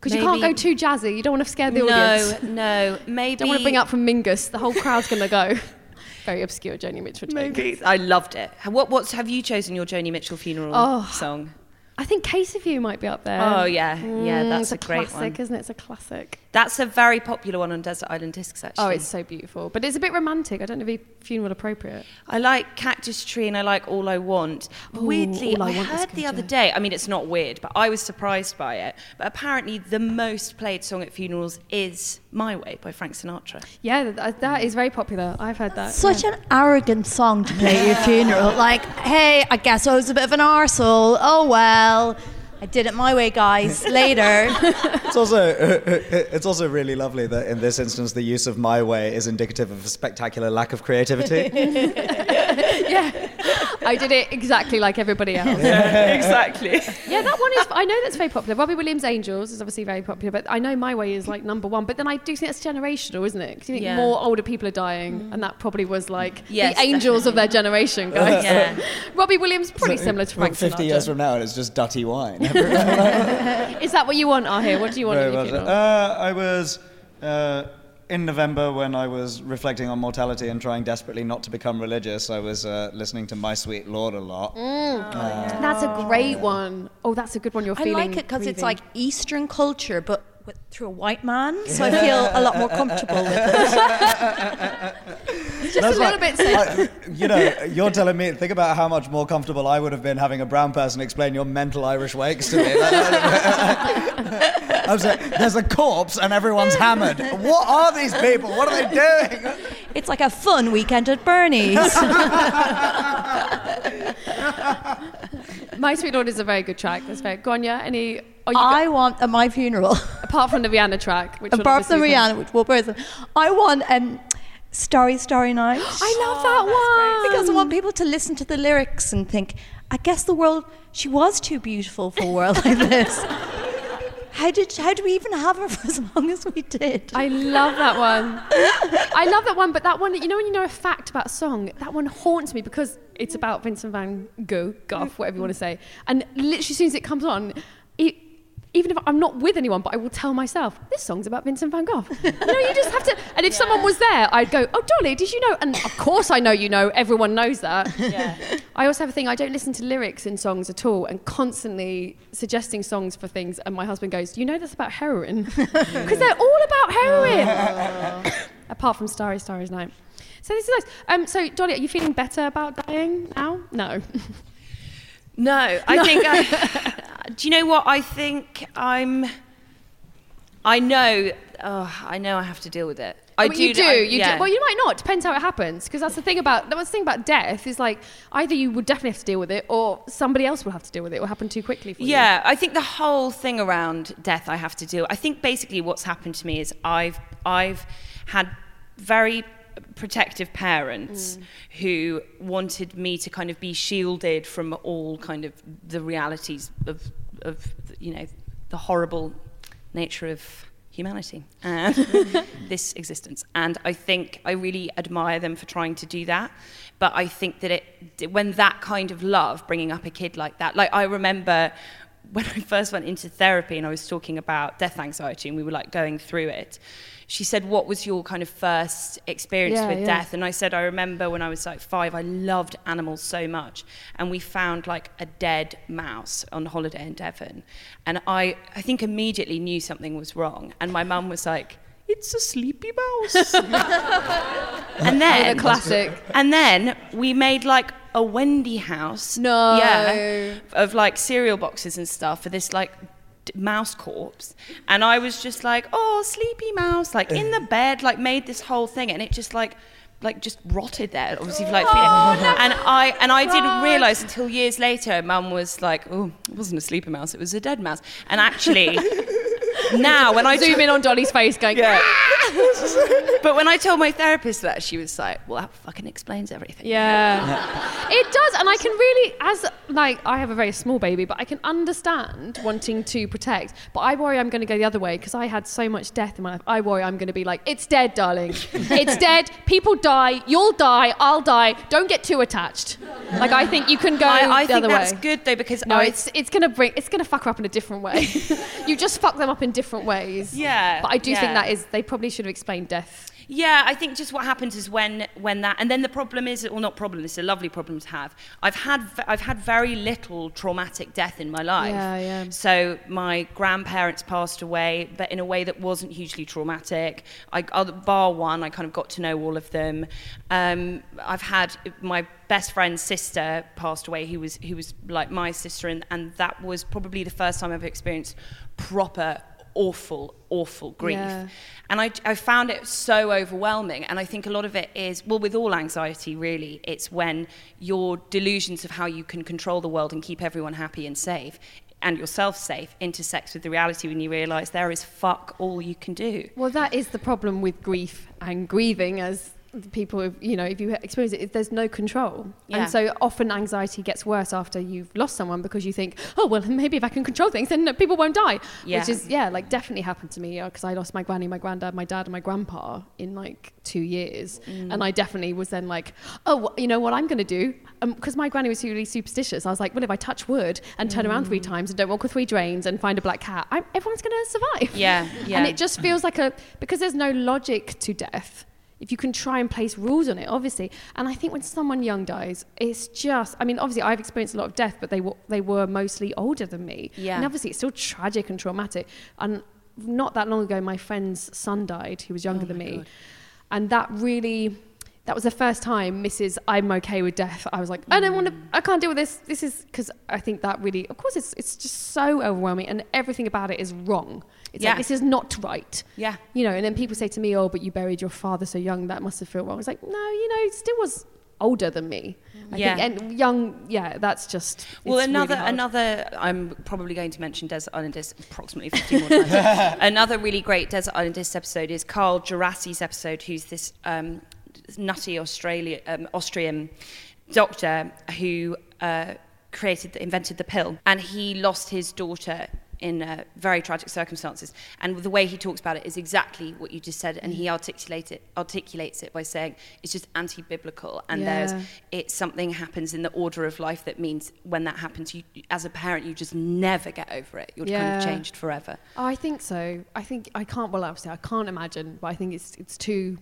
Because you can't go too jazzy. You don't want to scare the no, audience. no. No. Maybe. Don't want to bring up from Mingus. The whole crowd's going to go. Very obscure Joni Mitchell. Maybe. I loved it. What? What's have you chosen your Joni Mitchell funeral Oh. song? I think Case of You might be up there. Oh yeah, yeah. Mm, That's it's a, great classic, one. isn't it? It's a classic. That's a very popular one on Desert Island Discs. Actually. Oh, it's so beautiful. But it's a bit romantic. I don't know if it's funeral appropriate. I like Cactus Tree and I like All I Want. Ooh, Weirdly, I I, Want heard the other day, I mean, it's not weird, but I was surprised by it. But apparently, the most played song at funerals is My Way by Frank Sinatra. Yeah, that, uh, that is very popular. I've heard that. Such yeah. an arrogant song to play at your funeral. Like, hey, I guess I was a bit of an arsehole. Oh well. I did it my way, guys. Later. It's also it's also really lovely that in this instance the use of my way is indicative of a spectacular lack of creativity. yeah. I did it exactly like everybody else. exactly. Yeah, that one is. I know that's very popular. Robbie Williams' Angels is obviously very popular, but I know My Way is like number one. But then I do think that's generational, isn't it? Because you think Yeah. more older people are dying, and that probably was like Yes, the angels of their generation, guys. Yeah. Robbie Williams pretty similar to Frank 50 Sinatra. years from now, and it's just dutty wine. Is that what you want, Ahir? What do you want Very at your much. funeral? Uh, I was uh, in November when I was reflecting on mortality and trying desperately not to become religious. I was uh, listening to My Sweet Lord a lot. that's a great one. Oh, that's a good one. You're I feeling. like it because it's grieving. like Eastern culture, but with, through a white man. So I feel a lot more comfortable with it. just a little bit. So, I- you know, you're telling me, think about how much more comfortable I would have been having a brown person explain your mental Irish wakes to me. I'm saying, there's a corpse and everyone's hammered. What are these people? What are they doing? It's like a fun weekend at Bernie's. My Sweet Lord is a very good track. That's very. Grainne, any? Oh, you I want at my funeral, apart from the Rihanna track, which will apart from obviously Rihanna, which will birth, I want um, Starry, Starry Night. I love that oh, one Because I want people to listen to the lyrics and think, I guess the world, she was too beautiful for a world like this. How did how do we even have her for as long as we did? I love that one. I love that one, but that one, you know, when you know a fact about a song, that one haunts me because it's about Vincent van Gogh, Gough, whatever you want to say. And literally, as soon as it comes on, it, even if I'm not with anyone, but I will tell myself, this song's about Vincent van Gogh. You know, you just have to. And if someone was there, I'd go, oh, Dolly, did you know? And of course I know you know, everyone knows that. Yeah. I also have a thing, I don't listen to lyrics in songs at all and constantly suggesting songs for things. And my husband goes, You know that's about heroin? Because they're all about heroin. Apart from Starry, Starry's Night. So this is nice. Um, so, Dolly, are you feeling better about dying now? No. No, I think. I, do you know what? I think I'm. I know. Oh, I know I have to deal with it. I Well, you do- do. I- you yeah. do. Well, you might not. Depends how it happens. Because that's the thing about that's the thing about death is like either you would definitely have to deal with it, or somebody else will have to deal with it. It will happen too quickly for you. Yeah, I think the whole thing around death I have to deal. I think basically what's happened to me is I've I've had very protective parents mm. who wanted me to kind of be shielded from all kind of the realities of of you know the horrible nature of humanity and this existence. And i think i really admire them for trying to do that. But i think that it when that kind of love bringing up a kid like that like i remember when I first went into therapy and I was talking about death anxiety and we were like going through it, she said, What was your kind of first experience Yeah, with yeah. death? And I said, I remember when I was like five, I loved animals so much. And we found like a dead mouse on holiday in Devon. And I, I think immediately knew something was wrong. And my mum was like, It's a sleepy mouse. and then a classic. and then we made like a Wendy house. No. Yeah. Of like cereal boxes and stuff for this like mouse corpse. And I was just like, oh, sleepy mouse, like in the bed, like made this whole thing. And it just like, like just rotted there, obviously, like oh, days. And I and I didn't realise until years later, Mum was like, "Oh, it wasn't a sleepy mouse; it was a dead mouse." And actually, now when I Zoom in on Dolly's face, going. yeah. Ah! but when I told my therapist that, she was like, "Well, that fucking explains everything." Yeah. it does, and I can really, as like, I have a very small baby, but I can understand wanting to protect. But I worry I'm going to go the other way because I had so much death in my life. I worry I'm going to be like, it's dead, darling. it's dead. People die. You'll die. I'll die. Don't get too attached. Like I think you can go I, I the think that's good though because No, I, it's it's gonna bring it's gonna fuck her up in a different way. you just fuck them up in different ways. Yeah, But I do think that is they probably should have explained death. Yeah, I think just what happens is when when that and then the problem is well not problem it's a lovely problem to have. I've had I've had very little traumatic death in my life. Yeah, yeah. So my grandparents passed away, but in a way that wasn't hugely traumatic. I other bar one, I kind of got to know all of them. Um, I've had my best friend's sister passed away, who was who was like my sister, and and that was probably the first time I've experienced proper awful awful grief Yeah. and I, I found it so overwhelming. And I think a lot of it is, well, with all anxiety, really, it's when your delusions of how you can control the world and keep everyone happy and safe and yourself safe intersects with the reality when you realize there is fuck all you can do. Well, that is the problem with grief and grieving, as people, you know, if you experience it, there's no control. Yeah. And so often anxiety gets worse after you've lost someone because you think, oh, well, maybe if I can control things, then people won't die. Yeah. Which is, yeah, like definitely happened to me because I lost my granny, my granddad, my dad, and my grandpa in like two years. Mm. And I definitely was then like, oh, well, you know what I'm going to do? Because my granny was really superstitious. I was like, well, if I touch wood and turn around Mm. three times and don't walk with three drains and find a black cat, I'm, everyone's going to survive. Yeah, yeah. And it just feels like a because there's no logic to death. If you can try and place rules on it, obviously. And I think when someone young dies, it's just I mean, obviously I've experienced a lot of death, but they were they were mostly older than me. Yeah. And obviously it's still tragic and traumatic. And not that long ago my friend's son died, who was younger oh than me. And that really that was the first time Mrs. I'm okay with death. I was like, I don't want to, I can't deal with this. This is because I think that really, of course, it's it's just so overwhelming, and everything about it is wrong. It's Yeah. like this is not right. Yeah. You know, and then people say to me, "Oh, but you buried your father so young. That must have felt wrong." It's like, no, you know, he still was older than me. I Yeah. think, and young, yeah, that's just. Well, it's really another another. I'm probably going to mention Desert Islanders approximately 15 more times. another really great Desert Islanders episode is Carl Djerassi's episode, who's this um, nutty Australia um, Austrian doctor who uh, created invented the pill, and he lost his daughter in uh, very tragic circumstances. And the way he talks about it is exactly what you just said, and he articulates it articulates it by saying it's just anti-biblical, and Yeah. there's it's something happens in the order of life that means when that happens, you as a parent, you just never get over it. You're kind of changed forever. Oh, I think so. I think I can't. Well, obviously, I can't imagine, but I think it's it's too.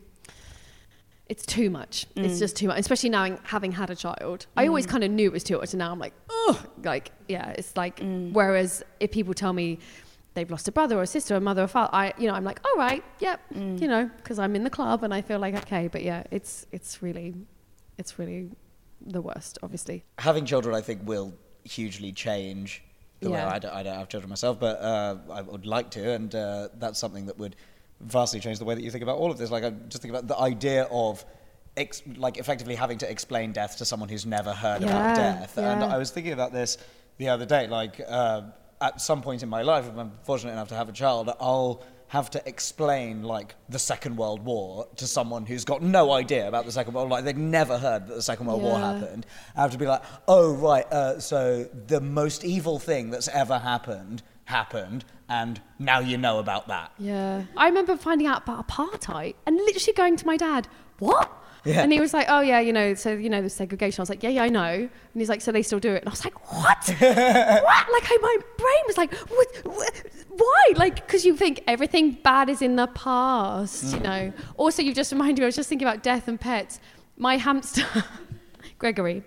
It's too much. Mm. It's just too much, especially now having had a child. I always kind of knew it was too much, and now I'm like, oh, like yeah, it's like. Mm. Whereas if people tell me they've lost a brother or a sister, or a mother or father, I you know I'm like, all right, yep, Mm. you know, because I'm in the club and I feel like okay, but yeah, it's it's really, it's really the worst, obviously. having children, I think, will hugely change the way Yeah. I don't, I don't have children myself, but uh, I would like to, and uh, that's something that would vastly changed the way that you think about all of this. Like, I just think about the idea of. Ex- like effectively having to explain death to someone who's never heard about death. Yeah, and. I was thinking about this the other day. Like uh, at some point in my life, if I'm fortunate enough to have a child, I'll have to explain like the Second World War to someone who's got no idea about the Second World War. Like they've never heard that the Second World War happened. I have to be like, oh right, uh, so the most evil thing that's ever happened happened, and now you know about that. Yeah. I remember finding out about apartheid and literally going to my dad, what? Yeah. And he was like, oh, yeah, you know, so, you know, the segregation. I was like, yeah, yeah, I know. And he's like, so they still do it. And I was like, what? what? Like, I, my brain was like, what, what, why? Like, because you think everything bad is in the past, you mm. know. Also, you've just reminded me, I was just thinking about death and pets. My hamster, Gregory,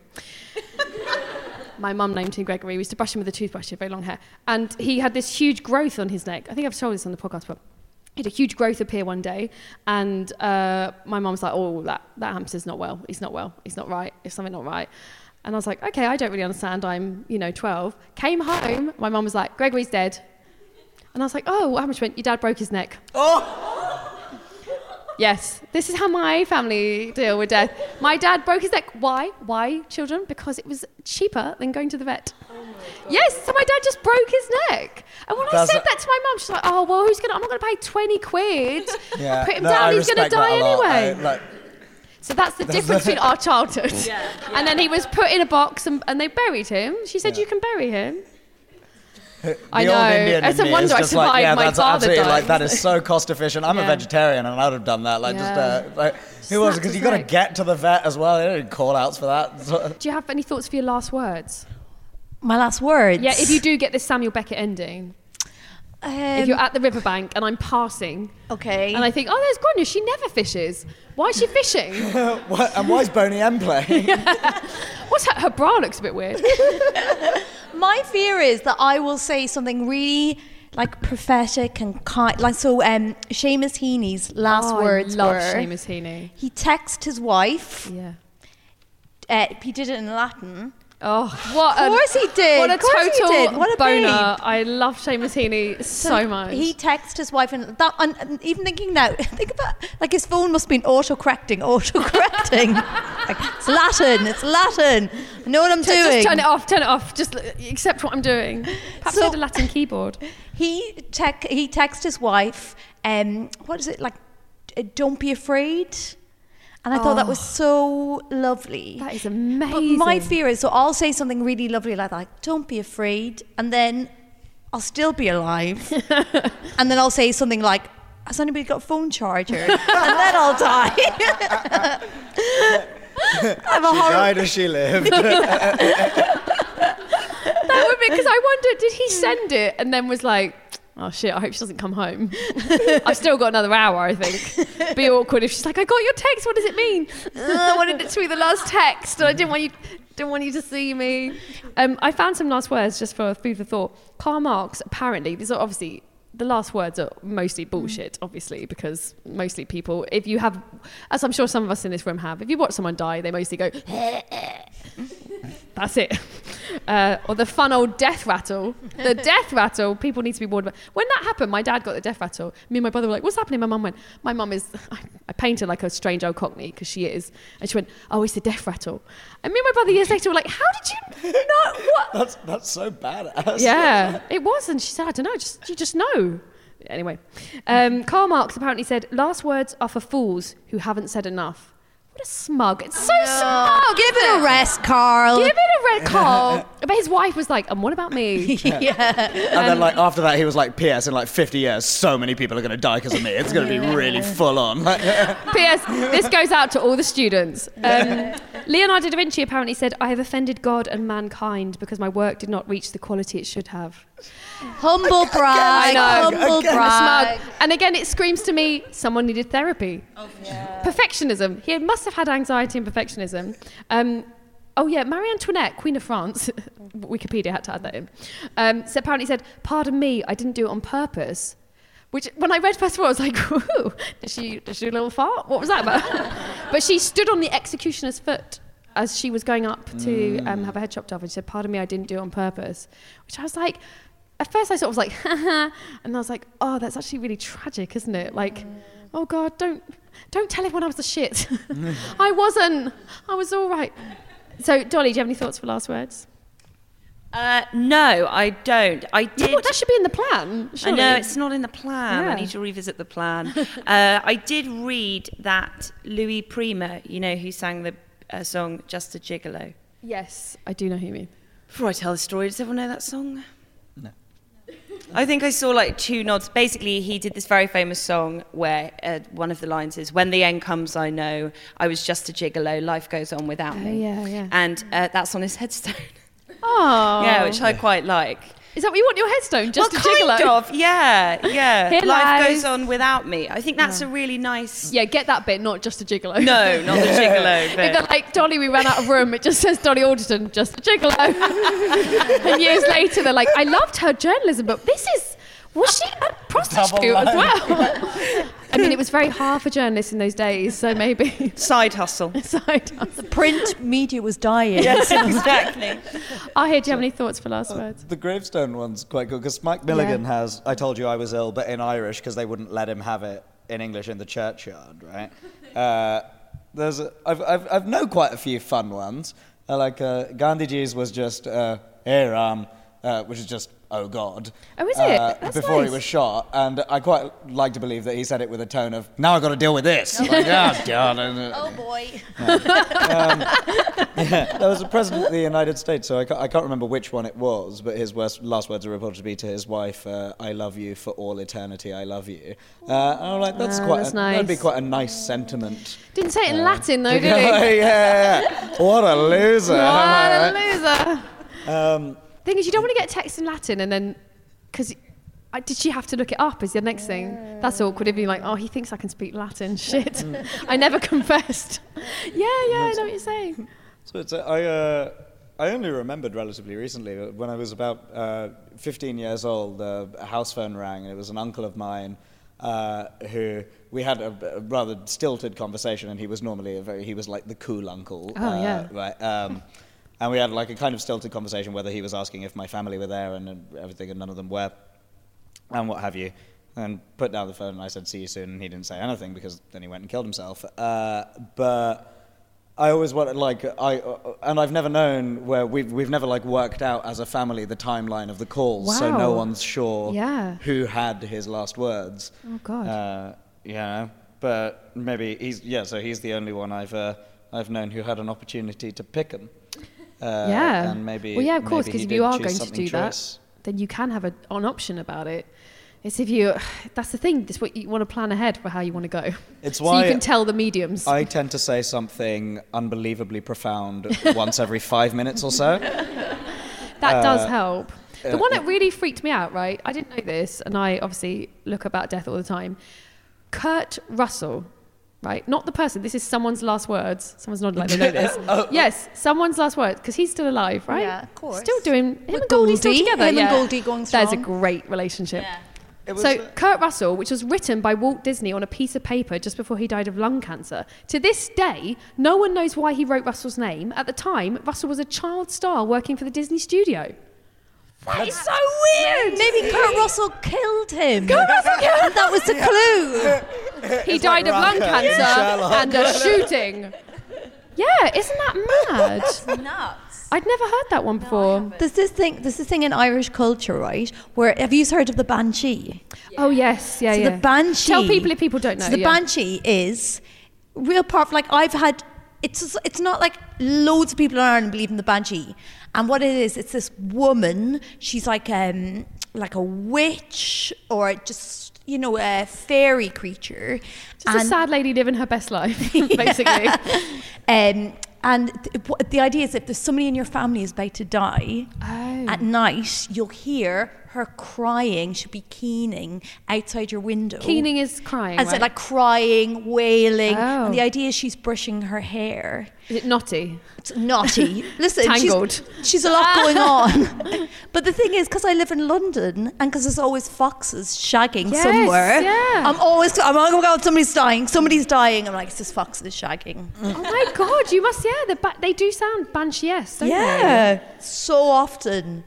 my mum named him Gregory. We used to brush him with a toothbrush, he had very long hair. And he had this huge growth on his neck. I think I've told this on the podcast, but he had a huge growth appear one day. And uh, my mum was like, oh, that, that hamster's not well. He's not well. He's not right. There's something not right. And I was like, okay, I don't really understand. I'm, you know, 12. Came home. My mum was like, Gregory's dead. And I was like, oh, how much went? Your dad broke his neck. Yes, this is how my family deal with death. My dad broke his neck. Why? Why, children? Because it was cheaper than going to the vet. Oh yes, so my dad just broke his neck. And when I said a- that to my mum, she's like, "Oh well, who's gonna? I'm not gonna pay 20 quid. Yeah, Put him no, down. I he's gonna die anyway." I- like, so that's the difference between our childhood. And then he was put in a box and, and they buried him. She said, "You can bury him." I the old know. Indian It's in a wonder I just like, survived yeah, my that's father absolutely dying. like that is so cost efficient. I'm a vegetarian and I'd have done that. Like just uh, like who was it? Because his you got to get to the vet as well. They don't call outs for that. Do you have any thoughts for your last words? My last words. Yeah, if you do get this Samuel Beckett ending, Um, if you're at the riverbank and I'm passing, okay. and I think, oh, there's Grainne, she never fishes. Why is she fishing? What- and why is Boney M playing? What's her, her bra looks a bit weird. My fear is that I will say something really like prophetic and kind. Like so, um, Seamus Heaney's last Oh, words I love were. Seamus Heaney. He texted his wife. Yeah. Uh, he did it in Latin. Oh, what Of a, he did. What a he total did. What a boner. babe. I love Seamus Heaney so much. He texted his wife, and that, and, and even thinking now, think about like his phone must have been auto-correcting, auto-correcting. like it's Latin, it's Latin. I know what I'm doing. Just turn it off, turn it off. Just accept what I'm doing. Perhaps So- I had a Latin keyboard. He he texted his wife, um, what is it like? Don't be afraid. And I thought that was oh. so lovely. That is amazing. But my fear is, so I'll say something really lovely like that, like, don't be afraid, and then I'll still be alive. and then I'll say something like, has anybody got a phone charger? and then I'll die. I have a she horrible died as she lived. That would be because I wonder, did he send it and then was like, oh shit, I hope she doesn't come home. I've still got another hour, I think. Be awkward if she's like, I got your text. What does it mean? "Uh, I wanted it to be the last text, and I didn't want you. Didn't want you to see me. Um, I found some last words just for food for thought. Karl Marx, apparently, these are obviously the last words are mostly bullshit, obviously, because mostly people, if you have, as I'm sure some of us in this room have, if you watch someone die, they mostly go, that's it. Uh, or the fun old death rattle. The death rattle, people need to be warned about. When that happened, my dad got the death rattle. Me and my brother were like, what's happening? My mum went, my mum is, I, I painted like a strange old cockney because she is. And she went, oh, it's the death rattle. And me and my brother years later were like, how did you know? What? that's that's so badass. Yeah, it was. And she said, I don't know, just, you just know. Anyway, um, Karl Marx apparently said, last words are for fools who haven't said enough. What a smug. It's so smug. Give it a rest, Carl. Give it a rest, Carl. But his wife was like, and what about me? yeah. And then like after that, he was like, "P.S. In like 50 years, so many people are going to die because of me. It's going to be really full on." Like, P.S. This goes out to all the students. Um, Leonardo da Vinci apparently said, I have offended God and mankind because my work did not reach the quality it should have. Humble brag. I know. Humble Again. brag. Smug. And again, it screams to me someone needed therapy. Perfectionism. He must have had anxiety and perfectionism. Um, oh, yeah, Marie Antoinette, Queen of France, Wikipedia had to add that in, um, so apparently said, Pardon me, I didn't do it on purpose. Which, when I read first of all, I was like, Ooh, did she, did she do a little fart? What was that about? but she stood on the executioner's foot as she was going up to um, have her head chopped off and she said, Pardon me, I didn't do it on purpose. Which I was like, at first I sort of was like, haha, and I was like, oh, that's actually really tragic, isn't it? Like, oh God, don't don't tell everyone I was a shit. I wasn't. I was all right. So, Dolly, do you have any thoughts for last words? Uh, no, I don't. I did. No, that should be in the plan. I surely. know it's not in the plan. Yeah. I need to revisit the plan. uh, I did read that Louis Prima, you know, who sang the uh, song "Just a Gigolo." Yes, I do know who you mean. Before I tell the story, does everyone know that song? I think I saw like two nods. Basically, he did this very famous song where uh, one of the lines is, "When the end comes, I know I was just a gigolo. Life goes on without Oh, me." yeah, yeah. And uh, that's on his headstone. Oh, yeah, which I quite like. Is that what you want your headstone? Just well, a gigolo? kind of. Yeah, yeah. Here Life lies- goes on without me. I think that's a really nice. Yeah, get that bit, not just a gigolo. No, not the gigolo If they're like Dolly, we ran out of room. It just says Dolly Alderton, just a gigolo. and years later, they're like, I loved her journalism, but this is was she a prostitute as well? I mean, it was very hard for journalists in those days, so maybe Side hustle. side. hustle. The print media was dying. yes, exactly. I hear. Do you have any thoughts for last words? The gravestone one's quite good because Spike Milligan has I told you I was ill, but in Irish because they wouldn't let him have it in English in the churchyard, right? Uh, there's a, I've, I've, I've known quite a few fun ones. Uh, like uh, Gandhiji's was just uh, Hey Ram, uh, which is just oh God. Oh, is it? Uh, That's before nice. he was shot, and I quite like to believe that he said it with a tone of now I've got to deal with this. like, oh God. and, uh, Oh boy. there was a president of the United States, so I can't, I can't remember which one it was, but his worst, last words are reported to be to his wife, uh, "I love you for all eternity. I love you." Uh, and I'm like, that's Ah, quite. that's a, That'd be nice. quite a nice sentiment. Didn't say it in Latin though, did he? yeah, yeah. What a loser! What a loser. Um, The thing is, you don't want to get text in Latin and then, because did she have to look it up? Is the next thing. That's awkward. If you're like, oh, he thinks I can speak Latin. Shit. I never confessed. yeah, yeah, I know what you're saying. So it's, uh, I, uh, I only remembered relatively recently uh, when I was about uh, 15 years old. Uh, a house phone rang, and it was an uncle of mine uh, who we had a, a rather stilted conversation, and he was normally a very he was like the cool uncle. Oh, uh, yeah. Right. Um, and we had like a kind of stilted conversation whether he was asking if my family were there and, and everything, and none of them were, and what have you. And put down the phone, and I said, "See you soon." And he didn't say anything because then he went and killed himself. Uh, but I always wanted like I uh, and I've never known where we've we've never like worked out as a family the timeline of the calls, so no one's sure Yeah. who had his last words. Oh, God. Uh, yeah, but maybe he's yeah. So he's the only one I've uh, I've known who had an opportunity to pick him. Uh, yeah. and maybe Well, yeah, of course, because if you are going to do choice. that, then you can have a, an option about it. It's if you, that's the thing, that's what you want to plan ahead for how you want to go. It's so why you can tell the mediums. I tend to say something unbelievably profound once every five minutes or so. That does help. The one that really freaked me out, right? I didn't know this, and I obviously look about death all the time. Kurt Russell, right? Not the person. This is someone's last words. Someone's not like they know this. yes, someone's last words because he's still alive, right? Yeah, of course. Still doing. Him With and Goldie still Goldie, together. him and yeah. Goldie going That's a great relationship. It was, So, uh, Kurt Russell, which was written by Walt Disney on a piece of paper just before he died of lung cancer, to this day, no one knows why he wrote Russell's name. At the time, Russell was a child star working for the Disney studio. That is so weird. Maybe Kurt Russell killed him. Kurt Russell killed him. That was the clue. He died of lung cancer Sherlock. and a shooting. Yeah, isn't that mad? Nuts. I'd never heard that one before. There's this thing. There's this thing in Irish culture, right? Where have you heard of the banshee? Oh yes, yeah, So yeah. the banshee. Tell people if people don't know. So the yeah. banshee is real part. Like I've had. It's it's not like loads of people in Ireland believe in the banshee, and what it is, it's this woman. She's like um like a witch or just you know a fairy creature. Just a sad lady living her best life, basically. Um, and th- the idea is if there's somebody in your family is about to die, Oh. at night you'll hear her crying. She'll be keening outside your window. Keening is crying. And so right? like crying, wailing. Oh. And the oh. idea is she's brushing her hair. is it naughty? It's naughty. Listen, Tangled. She's, she's a lot going ah. on. but the thing is, because I live in London and because there's always foxes shagging Yes, somewhere, yeah. I'm always, I'm like, oh my God, somebody's dying. Somebody's dying. I'm like, it's just foxes shagging. Oh my god, you must. Yeah, the ba- they do sound banshee-esque, don't they? Yeah, so often.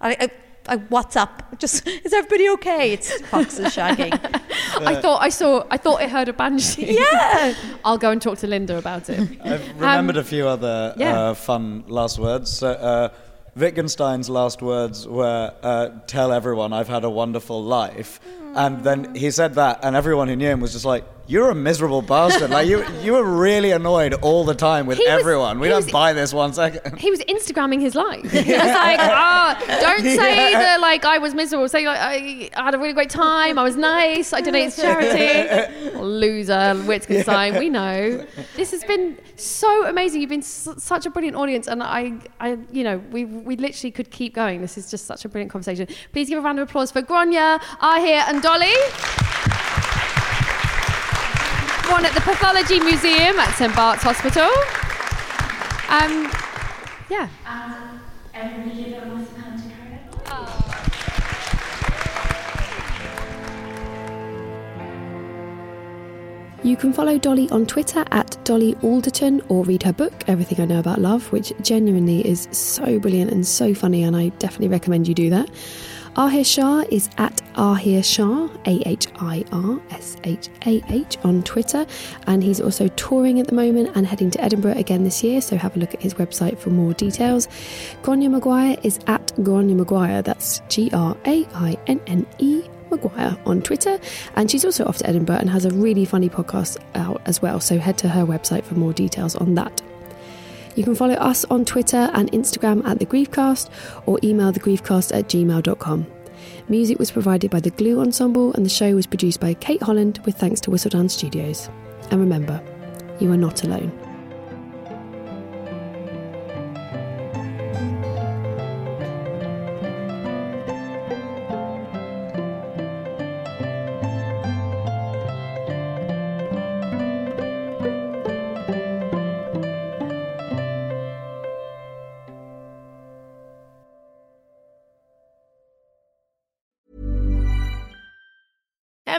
I, I, I WhatsApp. Just is everybody okay? It's foxes shagging. I thought I saw. I thought I heard a banshee. Yeah. I'll go and talk to Linda about it. I've remembered Um, a few other yeah. uh, fun last words. So, uh, Wittgenstein's last words were, uh, "Tell everyone I've had a wonderful life," and then he said that, and everyone who knew him was just like, "You're a miserable bastard! like you, you were really annoyed all the time with He was- everyone. we don't was- buy this one second. He was Instagramming his life. He was like, ah, don't say that like I was miserable. Say like I had a really great time. I was nice. I donated to charity. Loser, Wittgenstein. We know. This has been so amazing. You've been s- such a brilliant audience, and I, I, you know, we we literally could keep going. This is just such a brilliant conversation. Please give a round of applause for Grainne, Ahir, and Dolly. One at the Pathology Museum at St Bart's Hospital. Um, yeah. You can follow Dolly on Twitter at Dolly Alderton or read her book, Everything I Know About Love, which genuinely is so brilliant and so funny, and I definitely recommend you do that. Ahir Shah is at Ahir Shah, A H I R S H A H, on Twitter, and he's also touring at the moment and heading to Edinburgh again this year, so have a look at his website for more details. Grainne Maguire is at Grainne Maguire, that's G R A I N N E Maguire on Twitter, and she's also off to Edinburgh and has a really funny podcast out as well. So head to her website for more details on that. You can follow us on Twitter and Instagram at The Griefcast or email thegriefcast at gmail.com. Music was provided by the Glue Ensemble and the show was produced by Kate Holland with thanks to Whistledown Studios. And remember, you are not alone.